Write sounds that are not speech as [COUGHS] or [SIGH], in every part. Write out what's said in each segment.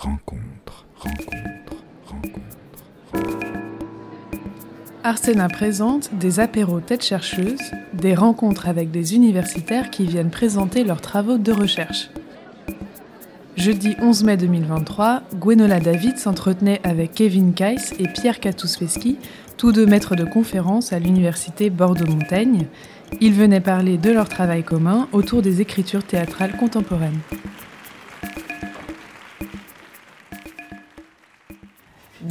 rencontre, rencontre, rencontre. Arsena présente des apéros tête chercheuse, des rencontres avec des universitaires qui viennent présenter leurs travaux de recherche. Jeudi 11 mai 2023, Gwenola David s'entretenait avec Kevin Keiss et Pierre Katousveski, tous deux maîtres de conférence à l'université Bordeaux-Montaigne. Ils venaient parler de leur travail commun autour des écritures théâtrales contemporaines.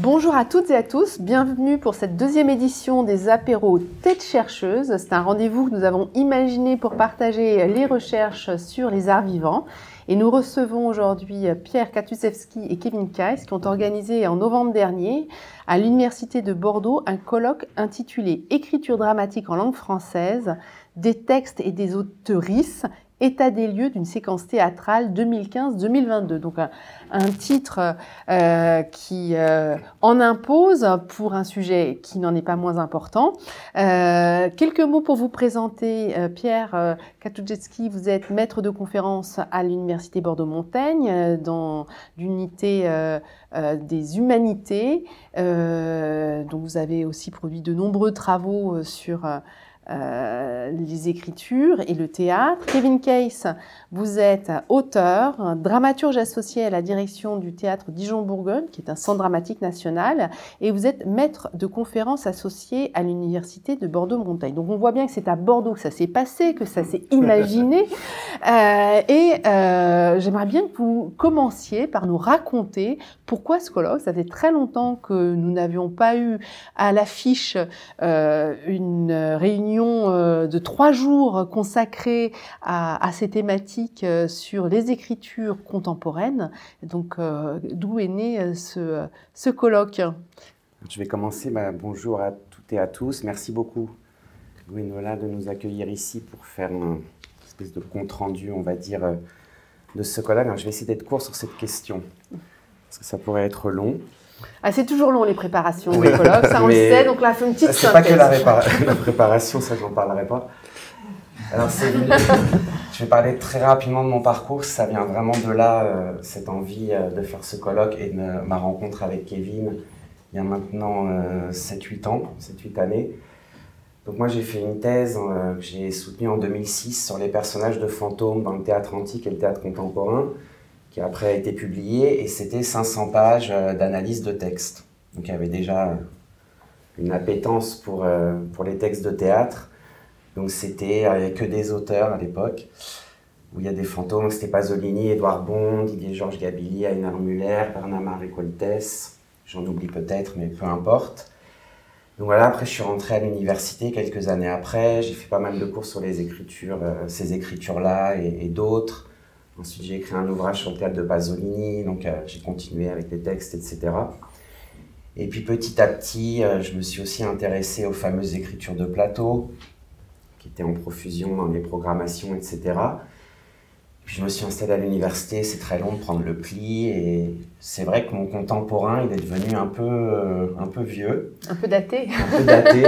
Bonjour à toutes et à tous, bienvenue pour cette deuxième édition des apéros Tête chercheuse. C'est un rendez-vous que nous avons imaginé pour partager les recherches sur les arts vivants. Et nous recevons aujourd'hui Pierre Katusewski et Kevin Kais qui ont organisé en novembre dernier à l'Université de Bordeaux un colloque intitulé Écriture dramatique en langue française, des textes et des auteurices État des lieux d'une séquence théâtrale 2015-2022. Donc un, titre euh, qui euh, en impose pour un sujet qui n'en est pas moins important. Euh, quelques mots pour vous présenter. Pierre Katoujetski, vous êtes maître de conférence à l'Université Bordeaux-Montaigne dans l'unité des humanités. donc vous avez aussi produit de nombreux travaux sur euh, les écritures et le théâtre. Kevin Case, vous êtes auteur, dramaturge associé à la direction du théâtre Dijon-Bourgogne, qui est un centre dramatique national, et vous êtes maître de conférences associé à l'université de Bordeaux-Montaigne. Donc on voit bien que c'est à Bordeaux que ça s'est passé, que ça s'est [LAUGHS] imaginé. Euh, et euh, j'aimerais bien que vous commenciez par nous raconter pourquoi ce colloque. Ça fait très longtemps que nous n'avions pas eu à l'affiche une réunion euh, de trois jours consacrés à, ces thématiques euh, sur les écritures contemporaines. Donc, euh, d'où est né ce, colloque? Je vais commencer. Bah, bonjour à toutes et à tous. Merci beaucoup, Gwenola, de nous accueillir ici pour faire une espèce de compte-rendu, on va dire, de ce colloque. je vais essayer d'être court sur cette question, parce que ça pourrait être long. Ah, c'est toujours long les préparations [LAUGHS] des colloques, ça on le sait, donc là, fait une petite C'est pas que la, [LAUGHS] la préparation, ça j'en parlerai pas. Alors c'est [LAUGHS] je vais parler très rapidement de mon parcours, ça vient vraiment de là, euh, cette envie euh, de faire ce colloque et de ma rencontre avec Kevin il y a maintenant 7-8 euh, ans, 7-8 années. Donc moi j'ai fait une thèse que j'ai soutenue en 2006 sur les personnages de fantômes dans le théâtre antique et le théâtre contemporain qui après a été publié, et c'était 500 pages euh, d'analyse de texte. Donc il y avait déjà une appétence pour, euh, pour les textes de théâtre. Donc c'était, que des auteurs à l'époque, où il y a des fantômes, c'était Pasolini, Édouard Bond, Didier Georges Gabilly, Einar Muller, Bernard-Marie Coltès, j'en oublie peut-être, mais peu importe. Donc voilà, après je suis rentré à l'université quelques années après, j'ai fait pas mal de cours sur les écritures, euh, ces écritures-là et d'autres. Ensuite, j'ai écrit un ouvrage sur le théâtre de Pasolini, donc euh, j'ai continué avec les textes, etc. Et puis petit à petit, euh, je me suis aussi intéressé aux fameuses écritures de plateau, qui étaient en profusion dans les programmations, etc. Puis je me suis installé à l'université, c'est très long de prendre le pli, et c'est vrai que mon contemporain, il est devenu un peu, euh, un peu vieux. Un peu daté. Un peu daté.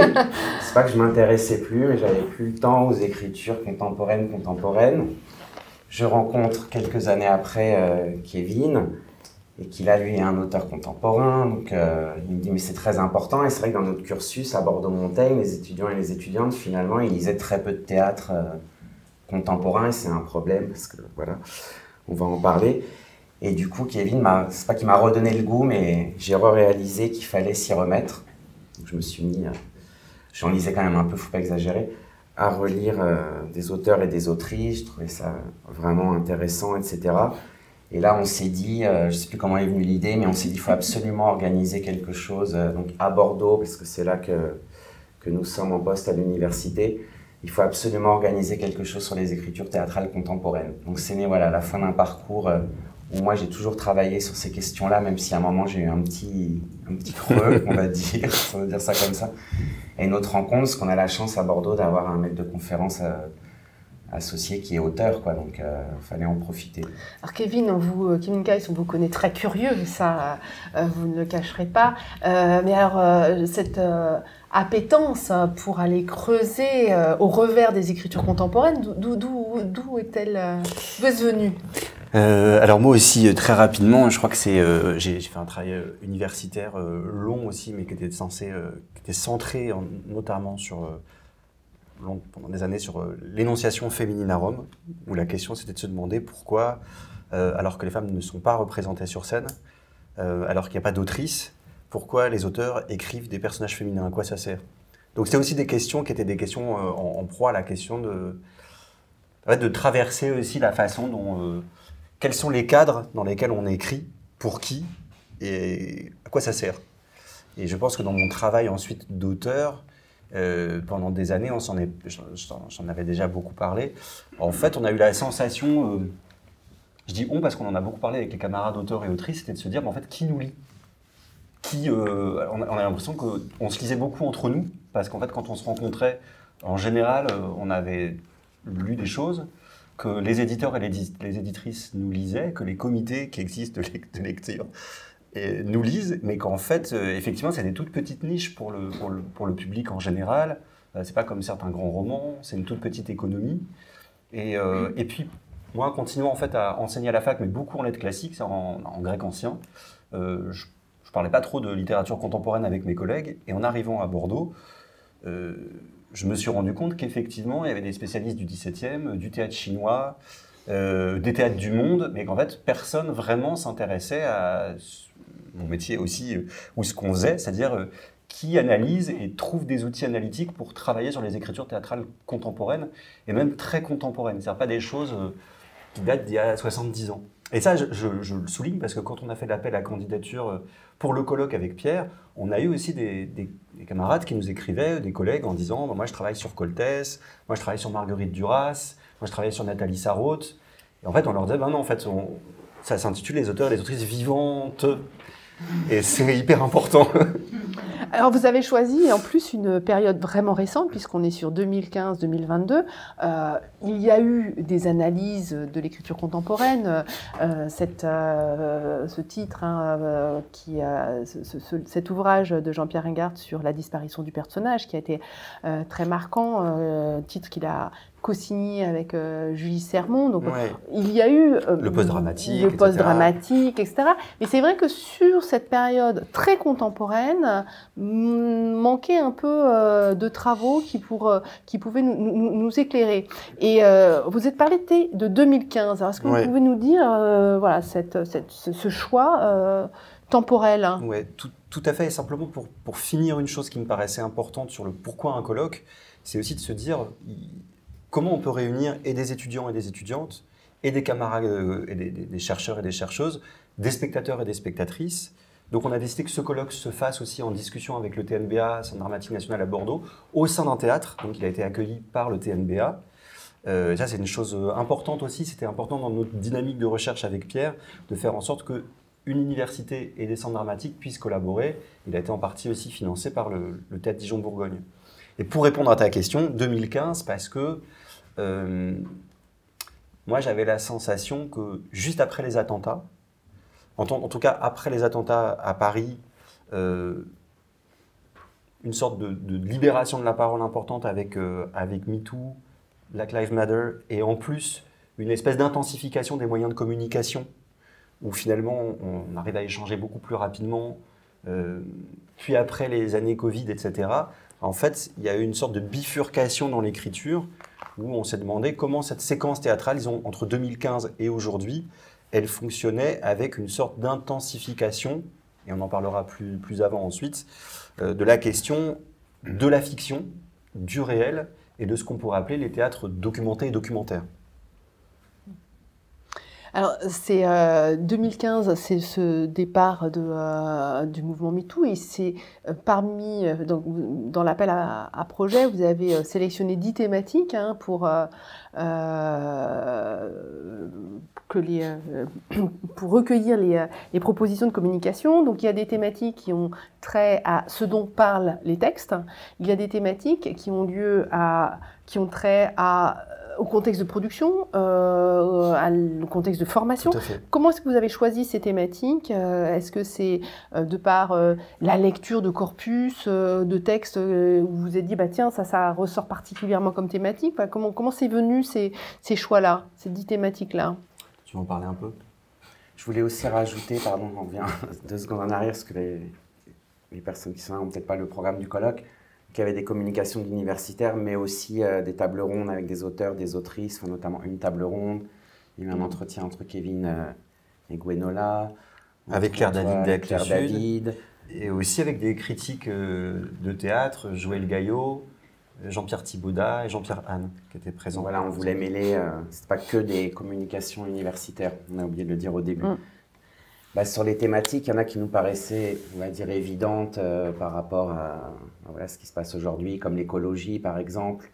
c'est pas que je m'intéressais plus, mais j'avais plus le temps aux écritures contemporaines, contemporaines je rencontre quelques années après euh, Kevin, et qu'il a lui un auteur contemporain. Donc euh, il me dit mais c'est très important et c'est vrai que dans notre cursus à Bordeaux-Montaigne, les étudiants et les étudiantes finalement ils lisaient très peu de théâtre contemporain et c'est un problème parce que voilà, on va en parler. Et du coup Kevin c'est pas qu'il m'a redonné le goût mais j'ai réalisé qu'il fallait s'y remettre. Donc je me suis mis, j'en lisais quand même un peu, faut pas exagérer à relire euh, des auteurs et des autrices. Je trouvais ça vraiment intéressant, etc. Et là, on s'est dit, euh, je sais plus comment est venue l'idée, mais on s'est dit, il faut absolument organiser quelque chose euh, donc à Bordeaux, parce que c'est là que, que nous sommes en poste à l'université. Il faut absolument organiser quelque chose sur les écritures théâtrales contemporaines. Donc c'est né voilà, à la fin d'un parcours où moi j'ai toujours travaillé sur ces questions-là, même si à un moment j'ai eu un petit, un petit creux, [LAUGHS] on va dire, on va dire ça comme ça. Et notre rencontre, parce qu'on a la chance à Bordeaux d'avoir un maître de conférence euh, associé qui est auteur, quoi. Donc, il euh, fallait en profiter. Alors, Kevin, vous, euh, Kevin on vous connaît très curieux, ça, vous ne le cacherez pas. mais alors, cette appétence pour aller creuser au revers des écritures contemporaines, d'où est-elle, est venue? Euh, alors moi aussi, euh, très rapidement, je crois que c'est, euh, j'ai fait un travail euh, universitaire euh, long aussi, mais qui était censé, euh, qui était centré en- notamment sur, euh, long- pendant des années sur euh, l'énonciation féminine à Rome, où la question c'était de se demander pourquoi, euh, alors que les femmes ne sont pas représentées sur scène, euh, alors qu'il n'y a pas d'autrice, pourquoi les auteurs écrivent des personnages féminins, à quoi ça sert Donc c'était aussi des questions qui étaient des questions euh, en, proie à la question de, de traverser aussi la façon dont euh, quels sont les cadres dans lesquels on écrit, pour qui et à quoi ça sert. Et je pense que dans mon travail ensuite d'auteur, euh, pendant des années, on s'en j'en- avais déjà beaucoup parlé. En fait, on a eu la sensation, je dis on parce qu'on en a beaucoup parlé avec les camarades auteurs et autrices, c'était de se dire, mais en fait, qui nous lit? Qui, euh, on a, on a l'impression qu'on se lisait beaucoup entre nous, parce qu'en fait, quand on se rencontrait, en général, euh, on avait lu des choses que les éditeurs et les, di- les éditrices nous lisaient, que les comités qui existent de, lec- de lecture nous lisent, mais qu'en fait, euh, effectivement, c'est des toutes petites niches pour le, public en général. C'est pas comme certains grands romans, c'est une toute petite économie. Et, puis, moi, continuant en fait à enseigner à la fac, mais beaucoup en lettres classiques, en, en grec ancien, je parlais pas trop de littérature contemporaine avec mes collègues, et en arrivant à Bordeaux, euh, je me suis rendu compte qu'effectivement, il y avait des spécialistes du XVIIe, du théâtre chinois, euh, des théâtres du monde, mais qu'en fait, personne vraiment s'intéressait à mon métier aussi, euh, ou ce qu'on faisait, c'est-à-dire qui analyse et trouve des outils analytiques pour travailler sur les écritures théâtrales contemporaines, et même très contemporaines, c'est-à-dire pas des choses qui datent d'il y a 70 ans. Et ça, je, le souligne parce que quand on a fait l'appel à candidature euh, pour le colloque avec Pierre, on a eu aussi des, des- des camarades qui nous écrivaient, des collègues, en disant Bah, Moi, je travaille sur Coltès, moi, je travaille sur Marguerite Duras, moi, je travaille sur Nathalie Sarraute. Et en fait, on leur disait Ben non, en fait, ça s'intitule Les auteurs et les autrices vivantes. Et c'est hyper important. [LAUGHS] Alors vous avez choisi en plus une période vraiment récente puisqu'on est sur 2015-2022. Euh, il y a eu des analyses de l'écriture contemporaine. Euh, cette, euh, ce titre, hein, qui, ce- ce- ce- cet ouvrage de Jean-Pierre Ringard sur la disparition du personnage qui a été très marquant, titre qu'il a co-signé avec euh, Julie Sermon. Donc Ouais. il y a eu euh, Le post-dramatique, le etc. post-dramatique, etc. Mais c'est vrai que sur cette période très contemporaine, mm, manquait un peu euh, de travaux qui, pour, qui pouvaient nous, nous- nous éclairer. Et vous êtes parlé de, de 2015. Alors, est-ce que Ouais. vous pouvez nous dire voilà, cette, cette- ce, ce choix temporel hein? Ouais, tout, tout à fait. Et simplement pour, pour finir une chose qui me paraissait importante sur le pourquoi un colloque, c'est aussi de se dire comment on peut réunir et des étudiants et des étudiantes, et des camarades euh, et des, chercheurs et des chercheuses, des spectateurs et des spectatrices. Donc on a décidé que ce colloque se fasse aussi en discussion avec le TNBA, Centre dramatique national à Bordeaux, au sein d'un théâtre. Donc il a été accueilli par le TNBA. Euh, ça, c'est une chose euh, importante aussi. C'était important dans notre dynamique de recherche avec Pierre de faire en sorte que une université et des centres dramatiques puissent collaborer. Il a été en partie aussi financé par le, le Théâtre Dijon-Bourgogne. Et pour répondre à ta question, 2015, parce que euh, moi j'avais la sensation que juste après les attentats, en, tout- cas après les attentats à Paris, euh, une sorte de, libération de la parole importante avec, euh, MeToo, Black Lives Matter, et en plus une espèce d'intensification des moyens de communication où finalement on arrive à échanger beaucoup plus rapidement. euh, puis après les années Covid, etc., en fait, il y a eu une sorte de bifurcation dans l'écriture où on s'est demandé comment cette séquence théâtrale, disons, entre 2015 et aujourd'hui, elle fonctionnait avec une sorte d'intensification, et on en parlera plus, plus avant ensuite, euh, de la question de la fiction, du réel et de ce qu'on pourrait appeler les théâtres documentés et documentaires. Alors, c'est euh, 2015, c'est ce départ de, euh, du mouvement MeToo et c'est euh, parmi, euh, dans l'appel à, à projet, vous avez euh, sélectionné 10 thématiques hein, pour, que les, pour recueillir les, les propositions de communication. Donc, il y a des thématiques qui ont trait à ce dont parlent les textes. Il y a des thématiques qui ont lieu à, qui ont trait à au contexte de production, euh, au contexte de formation. Comment est-ce que vous avez choisi ces thématiques Euh, Est-ce que c'est euh, de par euh, la lecture de corpus, euh, de textes où vous vous êtes dit, bah, tiens, ça, ça ressort particulièrement comme thématique Enfin, Comment comment c'est venu ces, ces choix-là, ces dix thématiques-là? Tu veux en parler un peu? Je voulais aussi rajouter, pardon, on revient [LAUGHS] deux secondes en arrière, parce que les, les personnes qui sont là n'ont peut-être pas le programme du colloque, qu'il y avait des communications d'universitaires, mais aussi euh, des tables rondes avec des auteurs, des autrices, enfin, notamment une table ronde. Il y a eu un entretien entre Kevin euh, et Gwenola. Avec Claire David Claire Sud. David. Et aussi avec des critiques euh, de théâtre, Joël Gaillot, Jean-Pierre Thibaudat et Jean-Pierre Anne, qui étaient présents. Voilà, on voulait mêler, euh, c'est pas que des communications universitaires, on a oublié de le dire au début. Mm. Bah, sur les thématiques, il y en a qui nous paraissaient, on va dire, évidentes euh, par rapport à, ce qui se passe aujourd'hui, comme l'écologie par exemple,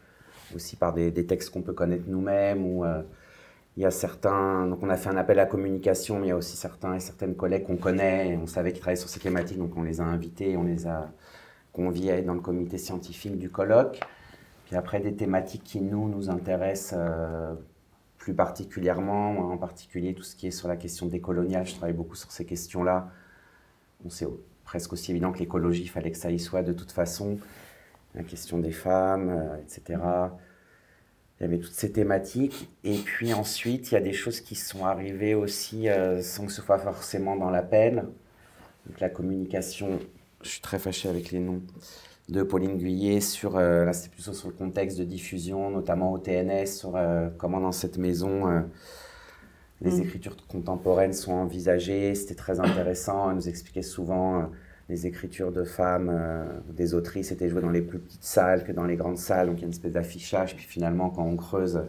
aussi par des, textes qu'on peut connaître nous-mêmes, ou euh, il y a certains, donc on a fait un appel à communication, mais il y a aussi certains et certaines collègues qu'on connaît, et on savait qu'ils travaillaient sur ces thématiques, donc on les a invités, on les a conviés dans le comité scientifique du colloque. Puis après, des thématiques qui nous, nous intéressent euh, plus particulièrement, moi, en particulier tout ce qui est sur la question décoloniale, je travaille beaucoup sur ces questions-là. Bon, c'est presque aussi évident que l'écologie, il fallait que ça y soit de toute façon. La question des femmes, euh, etc. Il y avait toutes ces thématiques. Et puis ensuite, il y a des choses qui sont arrivées aussi euh, sans que ce soit forcément dans l'appel. Donc la communication, je suis très fâché avec les noms, de Pauline Guyet sur, euh, là c'est plutôt sur le contexte de diffusion, notamment au TNS, sur euh, comment dans cette maison euh, les Mm. écritures contemporaines sont envisagées. C'était très intéressant. Elle nous expliquait souvent les écritures de femmes, des autrices étaient jouées dans les plus petites salles que dans les grandes salles, donc il y a une espèce d'affichage. Puis finalement, quand on creuse,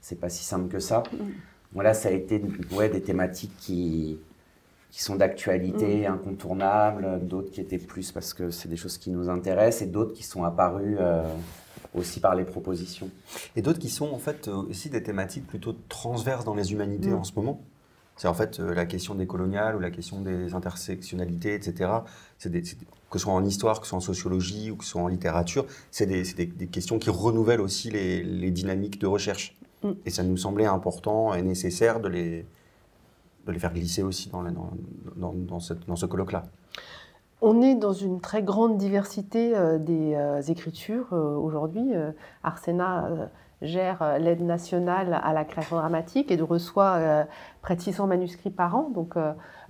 c'est pas si simple que ça. Voilà, ça a été ouais, des thématiques qui, qui sont d'actualité, incontournables, d'autres qui étaient plus parce que c'est des choses qui nous intéressent, et d'autres qui sont apparues euh, aussi par les propositions. Et d'autres qui sont en fait euh, aussi des thématiques plutôt transverses dans les humanités Mm. en ce moment. C'est en fait euh, la question des coloniales ou la question des intersectionnalités, etc. C'est des, c'est des- que ce soit en histoire, que ce soit en sociologie ou que ce soit en littérature, c'est des, c'est des- des questions qui renouvellent aussi les, les dynamiques de recherche. Mm. Et ça nous semblait important et nécessaire de les, de les faire glisser aussi dans, ce colloque-là. On est dans une très grande diversité euh, des euh, écritures euh, aujourd'hui. Euh, Arsena gère l'aide nationale à la création dramatique et de reçoit près de 600 manuscrits par an.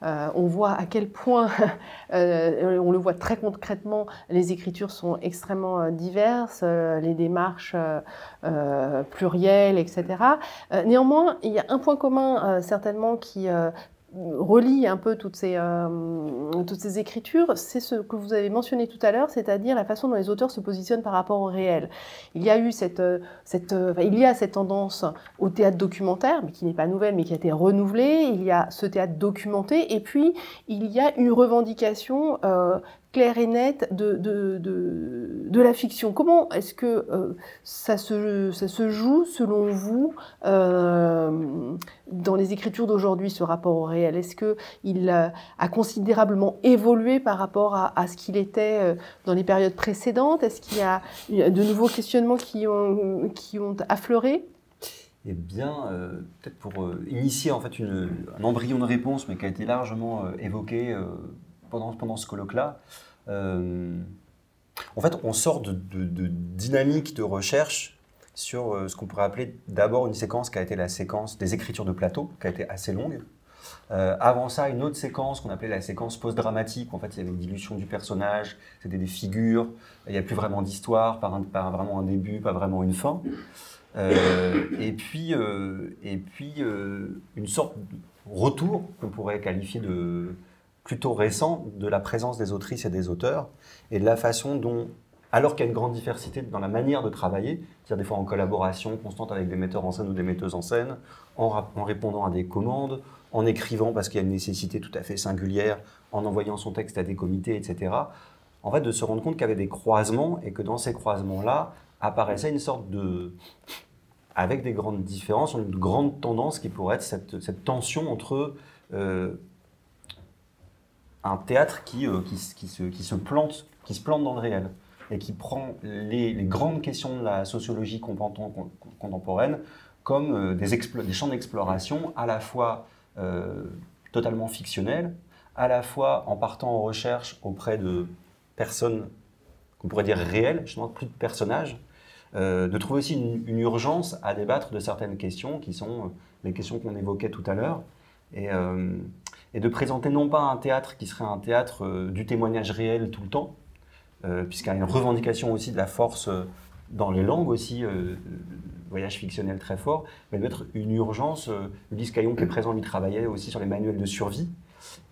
Euh, on voit à quel point, [LAUGHS] euh, on le voit très concrètement, les écritures sont extrêmement euh, diverses, les démarches plurielles, etc. Néanmoins, il y a un point commun certainement qui relie un peu toutes ces, euh, toutes ces écritures, c'est ce que vous avez mentionné tout à l'heure, c'est-à-dire la façon dont les auteurs se positionnent par rapport au réel. Il y a eu cette, euh, cette, euh, il y a cette tendance au théâtre documentaire, mais qui n'est pas nouvelle, mais qui a été renouvelée. Il y a ce théâtre documenté, et puis il y a une revendication claire et nette de, de, de, de la fiction. Comment est-ce que euh, ça, se, ça se joue, selon vous, euh, dans les écritures d'aujourd'hui, ce rapport au réel? Est-ce qu'il euh, a considérablement évolué par rapport à, à ce qu'il était euh, dans les périodes précédentes? Est-ce qu'il y a a de nouveaux questionnements qui ont, qui ont affleuré? Eh bien, peut-être pour initier en fait un embryon de réponse, mais qui a été largement évoqué pendant, ce colloque-là. euh, en fait, on sort de, dynamique de recherche sur euh, ce qu'on pourrait appeler d'abord une séquence qui a été la séquence des écritures de plateau, qui a été assez longue. Euh, avant ça, une autre séquence qu'on appelait la séquence post-dramatique, en fait il y avait une dilution du personnage, c'était des figures, il n'y a plus vraiment d'histoire, pas, vraiment un début, pas vraiment une fin. Et puis, et puis une sorte de retour qu'on pourrait qualifier de plutôt récent de la présence des autrices et des auteurs et de la façon dont, alors qu'il y a une grande diversité dans la manière de travailler, c'est-à-dire des fois en collaboration constante avec des metteurs en scène ou des metteuses en scène, en, répondant à des commandes, en écrivant parce qu'il y a une nécessité tout à fait singulière, en envoyant son texte à des comités, etc. En fait, de se rendre compte qu'il y avait des croisements et que dans ces croisements-là apparaissait une sorte de, avec des grandes différences, une grande tendance qui pourrait être cette, cette tension entre euh, un théâtre qui, euh, qui, se, qui, se plante, qui se plante dans le réel et qui prend les, grandes questions de la sociologie contemporaine- comme euh, des, champs d'exploration à la fois euh, totalement fictionnels, à la fois en partant en recherche auprès de personnes qu'on pourrait dire réelles, justement plus de personnages, de trouver aussi une, urgence à débattre de certaines questions qui sont les questions qu'on évoquait tout à l'heure, et, et de présenter non pas un théâtre qui serait un théâtre euh, du témoignage réel tout le temps, euh, puisqu'il y a une revendication aussi de la force euh, dans les langues aussi, euh, voyage fictionnel très fort, mais de mettre une urgence. Euh, Ulysse Caillon qui est présent, lui travaillait aussi sur les manuels de survie.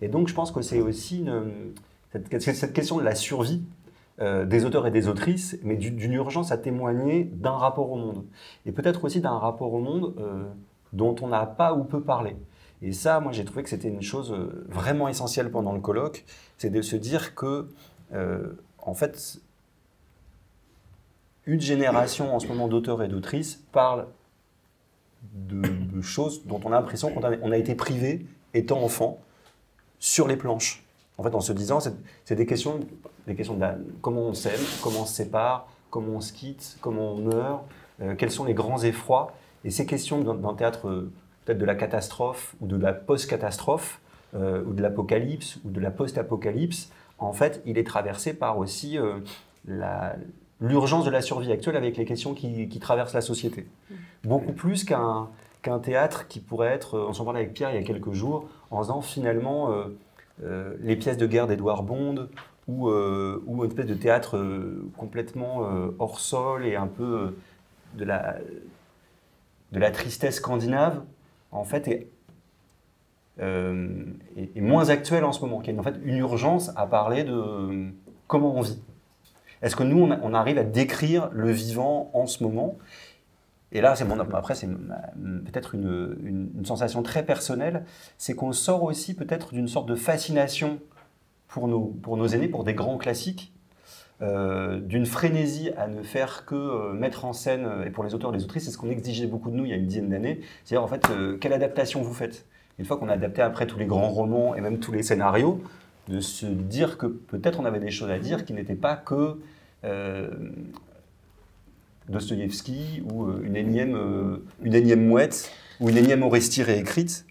Et donc je pense que c'est aussi cette, question de la survie des auteurs et des autrices, mais du- d'une urgence à témoigner d'un rapport au monde. Et peut-être aussi d'un rapport au monde dont on n'a pas ou peu parlé. Et ça, moi, j'ai trouvé que c'était une chose euh, vraiment essentielle pendant le colloque, c'est de se dire que, euh, en fait, une génération en ce moment d'auteurs et d'autrices parle de, choses dont on a l'impression qu'on a, été privé étant enfant sur les planches. En fait, en se disant, c'est des questions, des questions de comment on s'aime, comment on se sépare, comment on se quitte, comment on meurt, euh, quels sont les grands effrois. Et ces questions d'un d'un théâtre peut-être de la catastrophe ou de la post-catastrophe, euh, ou de l'apocalypse ou de la post-apocalypse, en fait, il est traversé par aussi euh, l'urgence de la survie actuelle avec les questions qui, qui traversent la société. Beaucoup plus qu'un qu'un théâtre qui pourrait être, euh, on s'en parlait avec Pierre il y a quelques jours, en faisant finalement euh, les pièces de guerre d'Edouard Bond ou, ou une espèce de théâtre complètement hors sol et un peu de, la, de la tristesse scandinave, en fait, est, euh, est- est moins actuel en ce moment, qu'il y a en fait une urgence à parler de comment on vit. Est-ce que nous, on, arrive à décrire le vivant en ce moment? Et là, c'est mon, après, c'est peut-être une, une- une sensation très personnelle, c'est qu'on sort aussi peut-être d'une sorte de fascination pour nos, pour nos aînés, pour des grands classiques, euh, d'une frénésie à ne faire que euh, mettre en scène, euh, et pour les auteurs et les autrices, c'est ce qu'on exigeait beaucoup de nous il y a une dizaine d'années, c'est-à-dire en fait, quelle adaptation vous faites? Une fois qu'on a adapté après tous les grands romans et même tous les scénarios, de se dire que peut-être on avait des choses à dire qui n'étaient pas que Dostoïevski ou une, énième, une énième mouette ou une énième Orestie réécrite.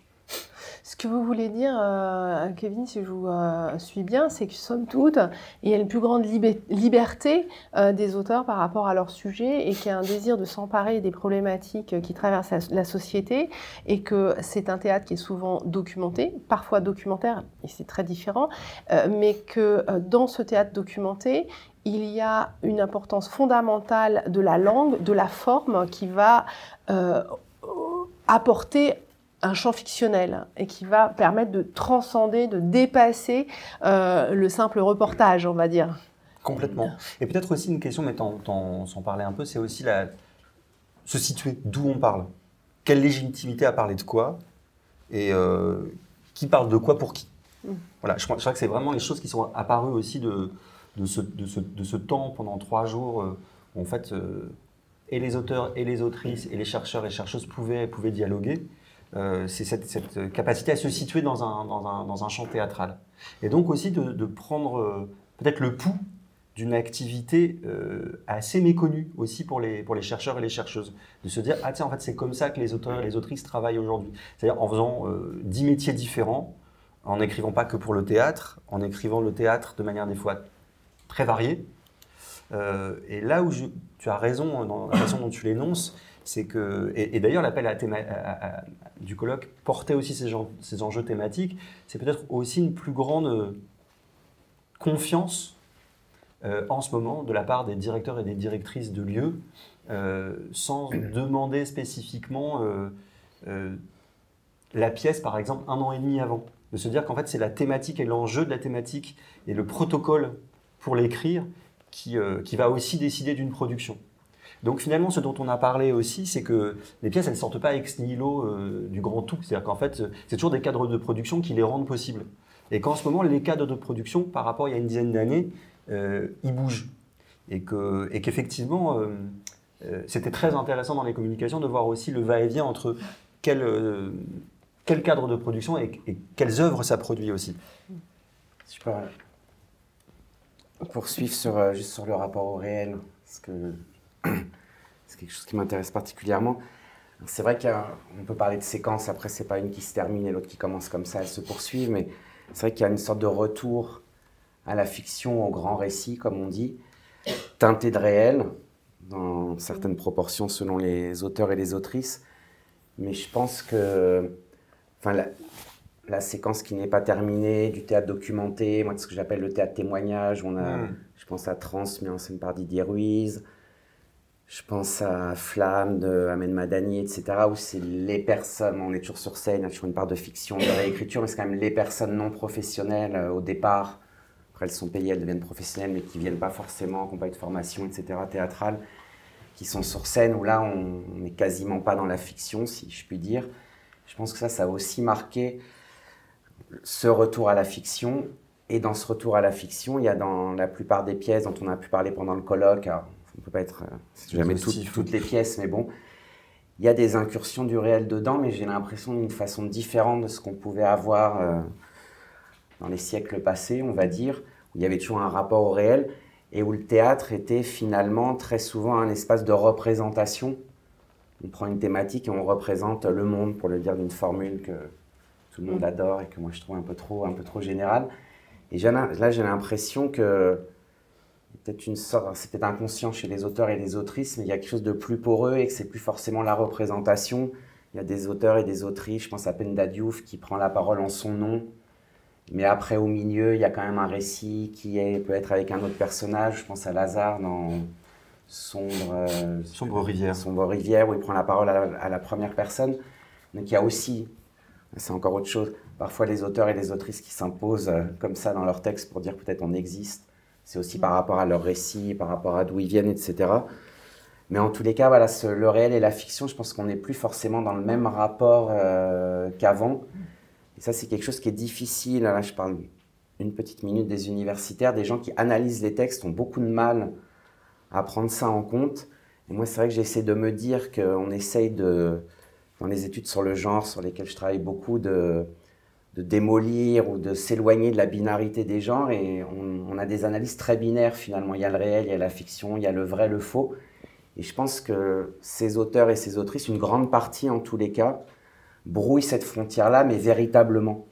Que vous voulez dire, euh, Kevin, si je vous euh, suis bien, c'est que somme toute, il y a une plus grande liberté euh, des auteurs par rapport à leur sujet et qu'il y a un désir de s'emparer des problématiques qui traversent la, la société et que c'est un théâtre qui est souvent documenté, parfois documentaire, et c'est très différent, mais que dans ce théâtre documenté, il y a une importance fondamentale de la langue, de la forme qui va apporter un champ fictionnel et qui va permettre de transcender, de dépasser euh, le simple reportage, on va dire. Complètement. Et peut-être aussi une question, mais t'en, s'en parlait un peu, c'est aussi la, se situer, d'où on parle. Quelle légitimité à parler de quoi Et euh, qui parle de quoi pour qui? Mm. Voilà, je crois, je crois que c'est vraiment les choses qui sont apparues aussi de, de, ce, de, ce, de ce temps pendant trois jours euh, où en fait, et les auteurs, et les autrices, et les chercheurs et chercheuses pouvaient, pouvaient dialoguer. Euh, c'est cette, capacité à se situer dans un, dans un, dans un champ théâtral. Et donc aussi de, prendre euh, peut-être le pouls d'une activité euh, assez méconnue aussi pour les, pour les chercheurs et les chercheuses. De se dire, ah tiens, en fait, c'est comme ça que les auteurs et les autrices travaillent aujourd'hui. C'est-à-dire en faisant dix métiers différents, en n'écrivant pas que pour le théâtre, en écrivant le théâtre de manière des fois très variée. Et là où tu as raison dans la façon dont tu l'énonces, c'est que, et, et d'ailleurs l'appel à théma- à- à- du colloque portait aussi ces, gens- ces enjeux thématiques, c'est peut-être aussi une plus grande euh, confiance euh, en ce moment de la part des directeurs et des directrices de lieux, euh, sans [COUGHS] demander spécifiquement euh, la pièce, par exemple, un an et demi avant. De se dire qu'en fait, c'est la thématique et l'enjeu de la thématique et le protocole pour l'écrire qui, qui va aussi décider d'une production. Donc finalement, ce dont on a parlé aussi, c'est que les pièces, ne sortent pas ex nihilo euh, du grand tout. C'est-à-dire qu'en fait, c'est toujours des cadres de production qui les rendent possibles. Et qu'en ce moment, les cadres de production, par rapport à il y a une dizaine d'années, euh, ils bougent. Et que- et qu'effectivement, euh, c'était très intéressant dans les communications de voir aussi le va-et-vient entre quel, cadre de production et, quelles œuvres ça produit aussi. Peux poursuivre sur, juste sur le rapport au réel, parce que [CLEARS THROAT] c'est quelque chose qui m'intéresse particulièrement. C'est vrai qu'on peut parler de séquences, après c'est pas une qui se termine et l'autre qui commence comme ça, elles se poursuivent, mais c'est vrai qu'il y a une sorte de retour à la fiction, au grand récit, comme on dit, teinté de réel, dans certaines proportions selon les auteurs et les autrices. Mais je pense que enfin, la, la séquence qui n'est pas terminée, du théâtre documenté, moi, ce que j'appelle le théâtre témoignage, on a, Mm. je pense à Trans, mis en scène par Didier Ruiz, je pense à Flamme de Ahmed Madani, etc., où c'est les personnes, on est toujours sur scène, il a toujours une part de fiction, de réécriture, mais c'est quand même les personnes non professionnelles euh, au départ. Après, elles sont payées, elles deviennent professionnelles, mais qui viennent pas forcément, qui n'ont pas de formation, etc., théâtrale, qui sont sur scène, où là, on n'est quasiment pas dans la fiction, si je puis dire. Je pense que ça, ça a aussi marqué ce retour à la fiction. Et dans ce retour à la fiction, il y a dans la plupart des pièces dont on a pu parler pendant le colloque, on ne peut pas être euh, c'est jamais toutes, Exhaustif. toutes les pièces, mais bon, il y a des incursions du réel dedans, mais j'ai l'impression d'une façon différente de ce qu'on pouvait avoir euh, dans les siècles passés, on va dire, où il y avait toujours un rapport au réel et où le théâtre était finalement très souvent un espace de représentation. On prend une thématique et on représente le monde, pour le dire d'une formule que tout le monde adore et que moi je trouve un peu trop, un peu trop générale. Et là, j'ai l'impression que peut-être une sorte, c'est peut-être inconscient chez les auteurs et les autrices, mais il y a quelque chose de plus poreux et que c'est plus forcément la représentation. Il y a des auteurs et des autrices, je pense à Penda Diouf qui prend la parole en son nom, mais après au milieu, il y a quand même un récit qui est, peut être avec un autre personnage. Je pense à Lazare dans Sombre, euh, Sombre rivière. Sombre rivière, où il prend la parole à la, à la première personne. Donc il y a aussi, c'est encore autre chose, parfois les auteurs et les autrices qui s'imposent euh, comme ça dans leur texte pour dire peut-être on existe. C'est aussi par rapport à leur récit, par rapport à d'où ils viennent, etc. Mais en tous les cas, voilà, le réel et la fiction, je pense qu'on n'est plus forcément dans le même rapport euh, qu'avant. Et ça, c'est quelque chose qui est difficile. Là, je parle une petite minute des universitaires, des gens qui analysent les textes ont beaucoup de mal à prendre ça en compte. Et moi, c'est vrai que j'essaie de me dire qu'on essaye de, dans les études sur le genre, sur lesquelles je travaille beaucoup, de, de démolir ou de s'éloigner de la binarité des genres. Et on, on a des analyses très binaires finalement. Il y a le réel, il y a la fiction, il y a le vrai, le faux. Et je pense que ces auteurs et ces autrices, une grande partie en tous les cas, brouillent cette frontière-là, mais véritablement.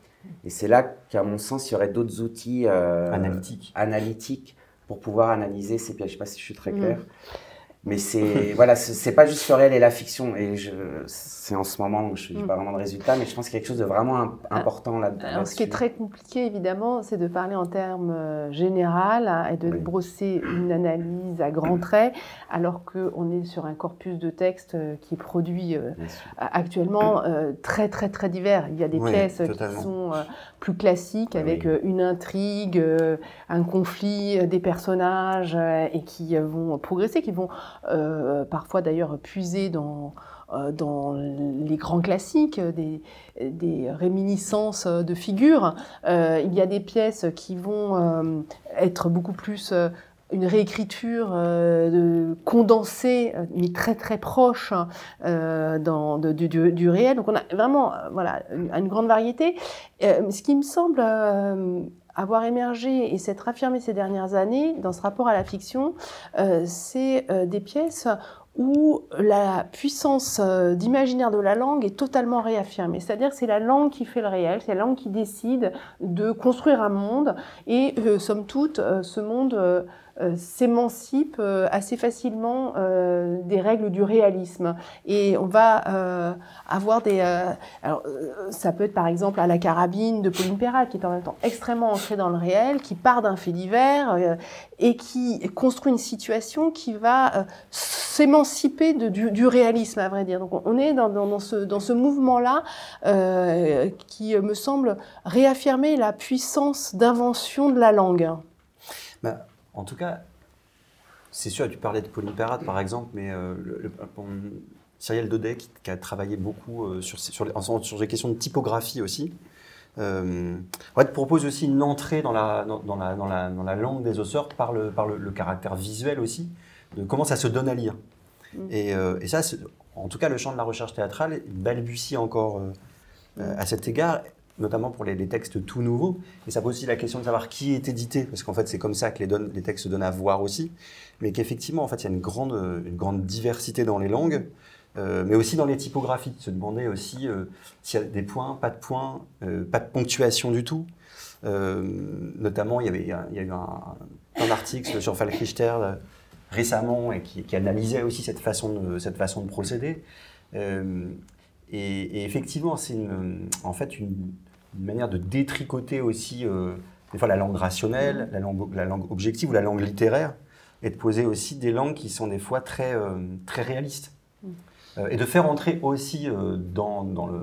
Et c'est là qu'à mon sens, il y aurait d'autres outils euh, Analytique. analytiques pour pouvoir analyser ces pièges. Je ne sais pas si je suis très Mm. clair. Mais c'est [LAUGHS] voilà, c'est pas juste le réel et la fiction. Et je, c'est en ce moment où je n'ai Mm. pas vraiment de résultat, mais je pense qu'il y a quelque chose de vraiment im- important là. Alors, ce qui est très compliqué, évidemment, c'est de parler en termes euh, général hein, et de Oui. brosser une analyse à grands traits, alors qu'on est sur un corpus de textes euh, qui est produit euh, actuellement euh, très, très, très divers. Il y a des Oui, pièces totalement. qui sont euh, plus classiques, avec Oui. une intrigue, euh, un conflit, des personnages, euh, et qui euh, vont progresser, qui vont euh, parfois d'ailleurs puiser dans euh, dans les grands classiques, des, des réminiscences de figures. Euh, il y a des pièces qui vont être beaucoup plus une réécriture de, condensée, mais très très proche du, du- réel. Donc on a vraiment voilà, une, grande variété. Ce qui me semble avoir émergé et s'être affirmé ces dernières années dans ce rapport à la fiction, euh, c'est euh, des pièces où la puissance euh, d'imaginaire de la langue est totalement réaffirmée. C'est-à-dire que c'est la langue qui fait le réel, c'est la langue qui décide de construire un monde et, somme toute, ce monde euh, s'émancipe euh, assez facilement euh, des règles du réalisme. Et on va euh, avoir des... alors, ça peut être par exemple à la carabine de Pauline Perrat, qui est en même temps extrêmement ancrée dans le réel, qui part d'un fait divers et qui construit une situation qui va s'émanciper du, du réalisme, à vrai dire. Donc on- est dans, ce, dans ce mouvement-là qui me semble réaffirmer la puissance d'invention de la langue. Bah, en tout cas, c'est sûr, tu parlais de Pauline par exemple, mais euh, le, Cyril Daudet qui, qui a travaillé beaucoup euh, sur, sur, les, sur questions de typographie aussi, euh, en fait, propose aussi une entrée dans la, dans, dans la, dans la, dans la langue des auteurs par, le, par le, caractère visuel aussi, de comment ça se donne à lire. Mm. Et, euh, et ça, en tout cas, le champ de la recherche théâtrale balbutie encore euh, euh, à cet égard, notamment pour les, textes tout nouveaux. Et ça pose aussi la question de savoir qui est édité, parce qu'en fait, c'est comme ça que les, textes se donnent à voir aussi. Mais qu'effectivement, en fait, il y a une grande, diversité dans les langues, euh, mais aussi dans les typographies. Se demander aussi euh, s'il y a des points, pas de points, euh, pas de ponctuation du tout. Notamment, il y, avait, il y a eu un, article sur Falk Richter, là, récemment et qui, analysait aussi cette façon de, cette façon de procéder. Et, et, effectivement, c'est en fait une, une, manière de détricoter aussi euh, des fois la langue rationnelle, la langue, la langue objective ou la langue littéraire, et de poser aussi des langues qui sont des fois très, euh, très réalistes. Mm. Euh, et de faire entrer aussi dans, dans, le,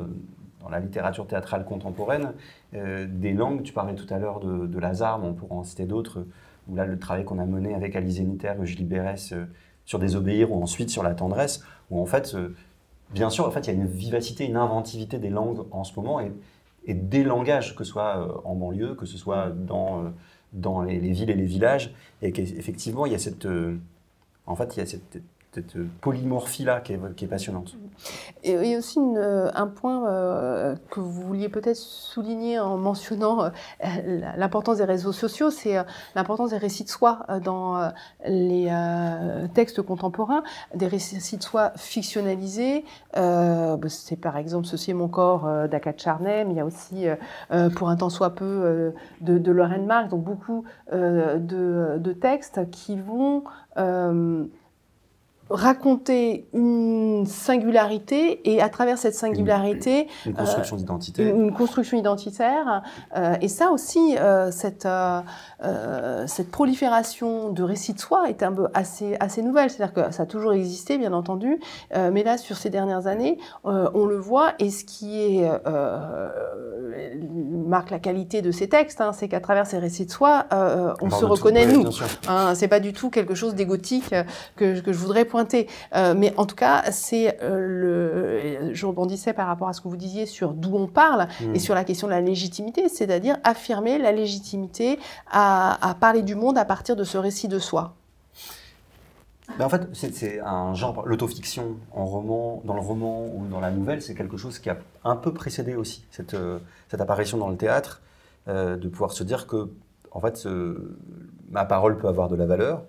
dans, la littérature théâtrale contemporaine des langues, tu parlais tout à l'heure de, de Lazare, mais on pourra en citer d'autres, où là le travail qu'on a mené avec Alizé Nitter, Julie Bérès, sur Désobéir, ou ensuite sur la tendresse, où en fait, bien sûr, en fait, il y a une vivacité, une inventivité des langues en ce moment, et, et des langages, que ce soit en banlieue, que ce soit dans dans les, les, villes et les villages, et qu'effectivement, il y a cette, en fait, il y a cette, cette polymorphie-là qui est, passionnante. Et a aussi une, un point euh, que vous vouliez peut-être souligner en mentionnant euh, l'importance des réseaux sociaux, c'est euh, l'importance des récits de soi euh, dans euh, les euh, textes contemporains, des récits de soi fictionnalisés. Bah, c'est par exemple Ceci est mon corps d'Akat Charnay, mais il y a aussi Pour un temps soit peu de, de Lorraine Marc, donc beaucoup de, textes qui vont raconter une singularité et à travers cette singularité une, une construction euh, d'identité. une, construction identitaire euh, et ça aussi euh, cette euh, euh, cette prolifération de récits de soi est un peu assez assez nouvelle. C'est-à-dire que ça a toujours existé bien entendu mais là sur ces dernières années on le voit et ce qui est marque la qualité de ces textes hein, c'est qu'à travers ces récits de soi on se reconnaît tout, nous. hein, c'est pas du tout quelque chose d'égotique que, que je voudrais euh, mais en tout cas, c'est euh, le. Je rebondissais par rapport à ce que vous disiez sur d'où on parle mmh. et sur la question de la légitimité, c'est-à-dire affirmer la légitimité à, à parler du monde à partir de ce récit de soi. Ben en fait, c'est un genre, l'autofiction en roman, dans le roman ou dans la nouvelle, c'est quelque chose qui a un peu précédé aussi cette, euh, cette apparition dans le théâtre, euh, de pouvoir se dire que, en fait, ce, ma parole peut avoir de la valeur,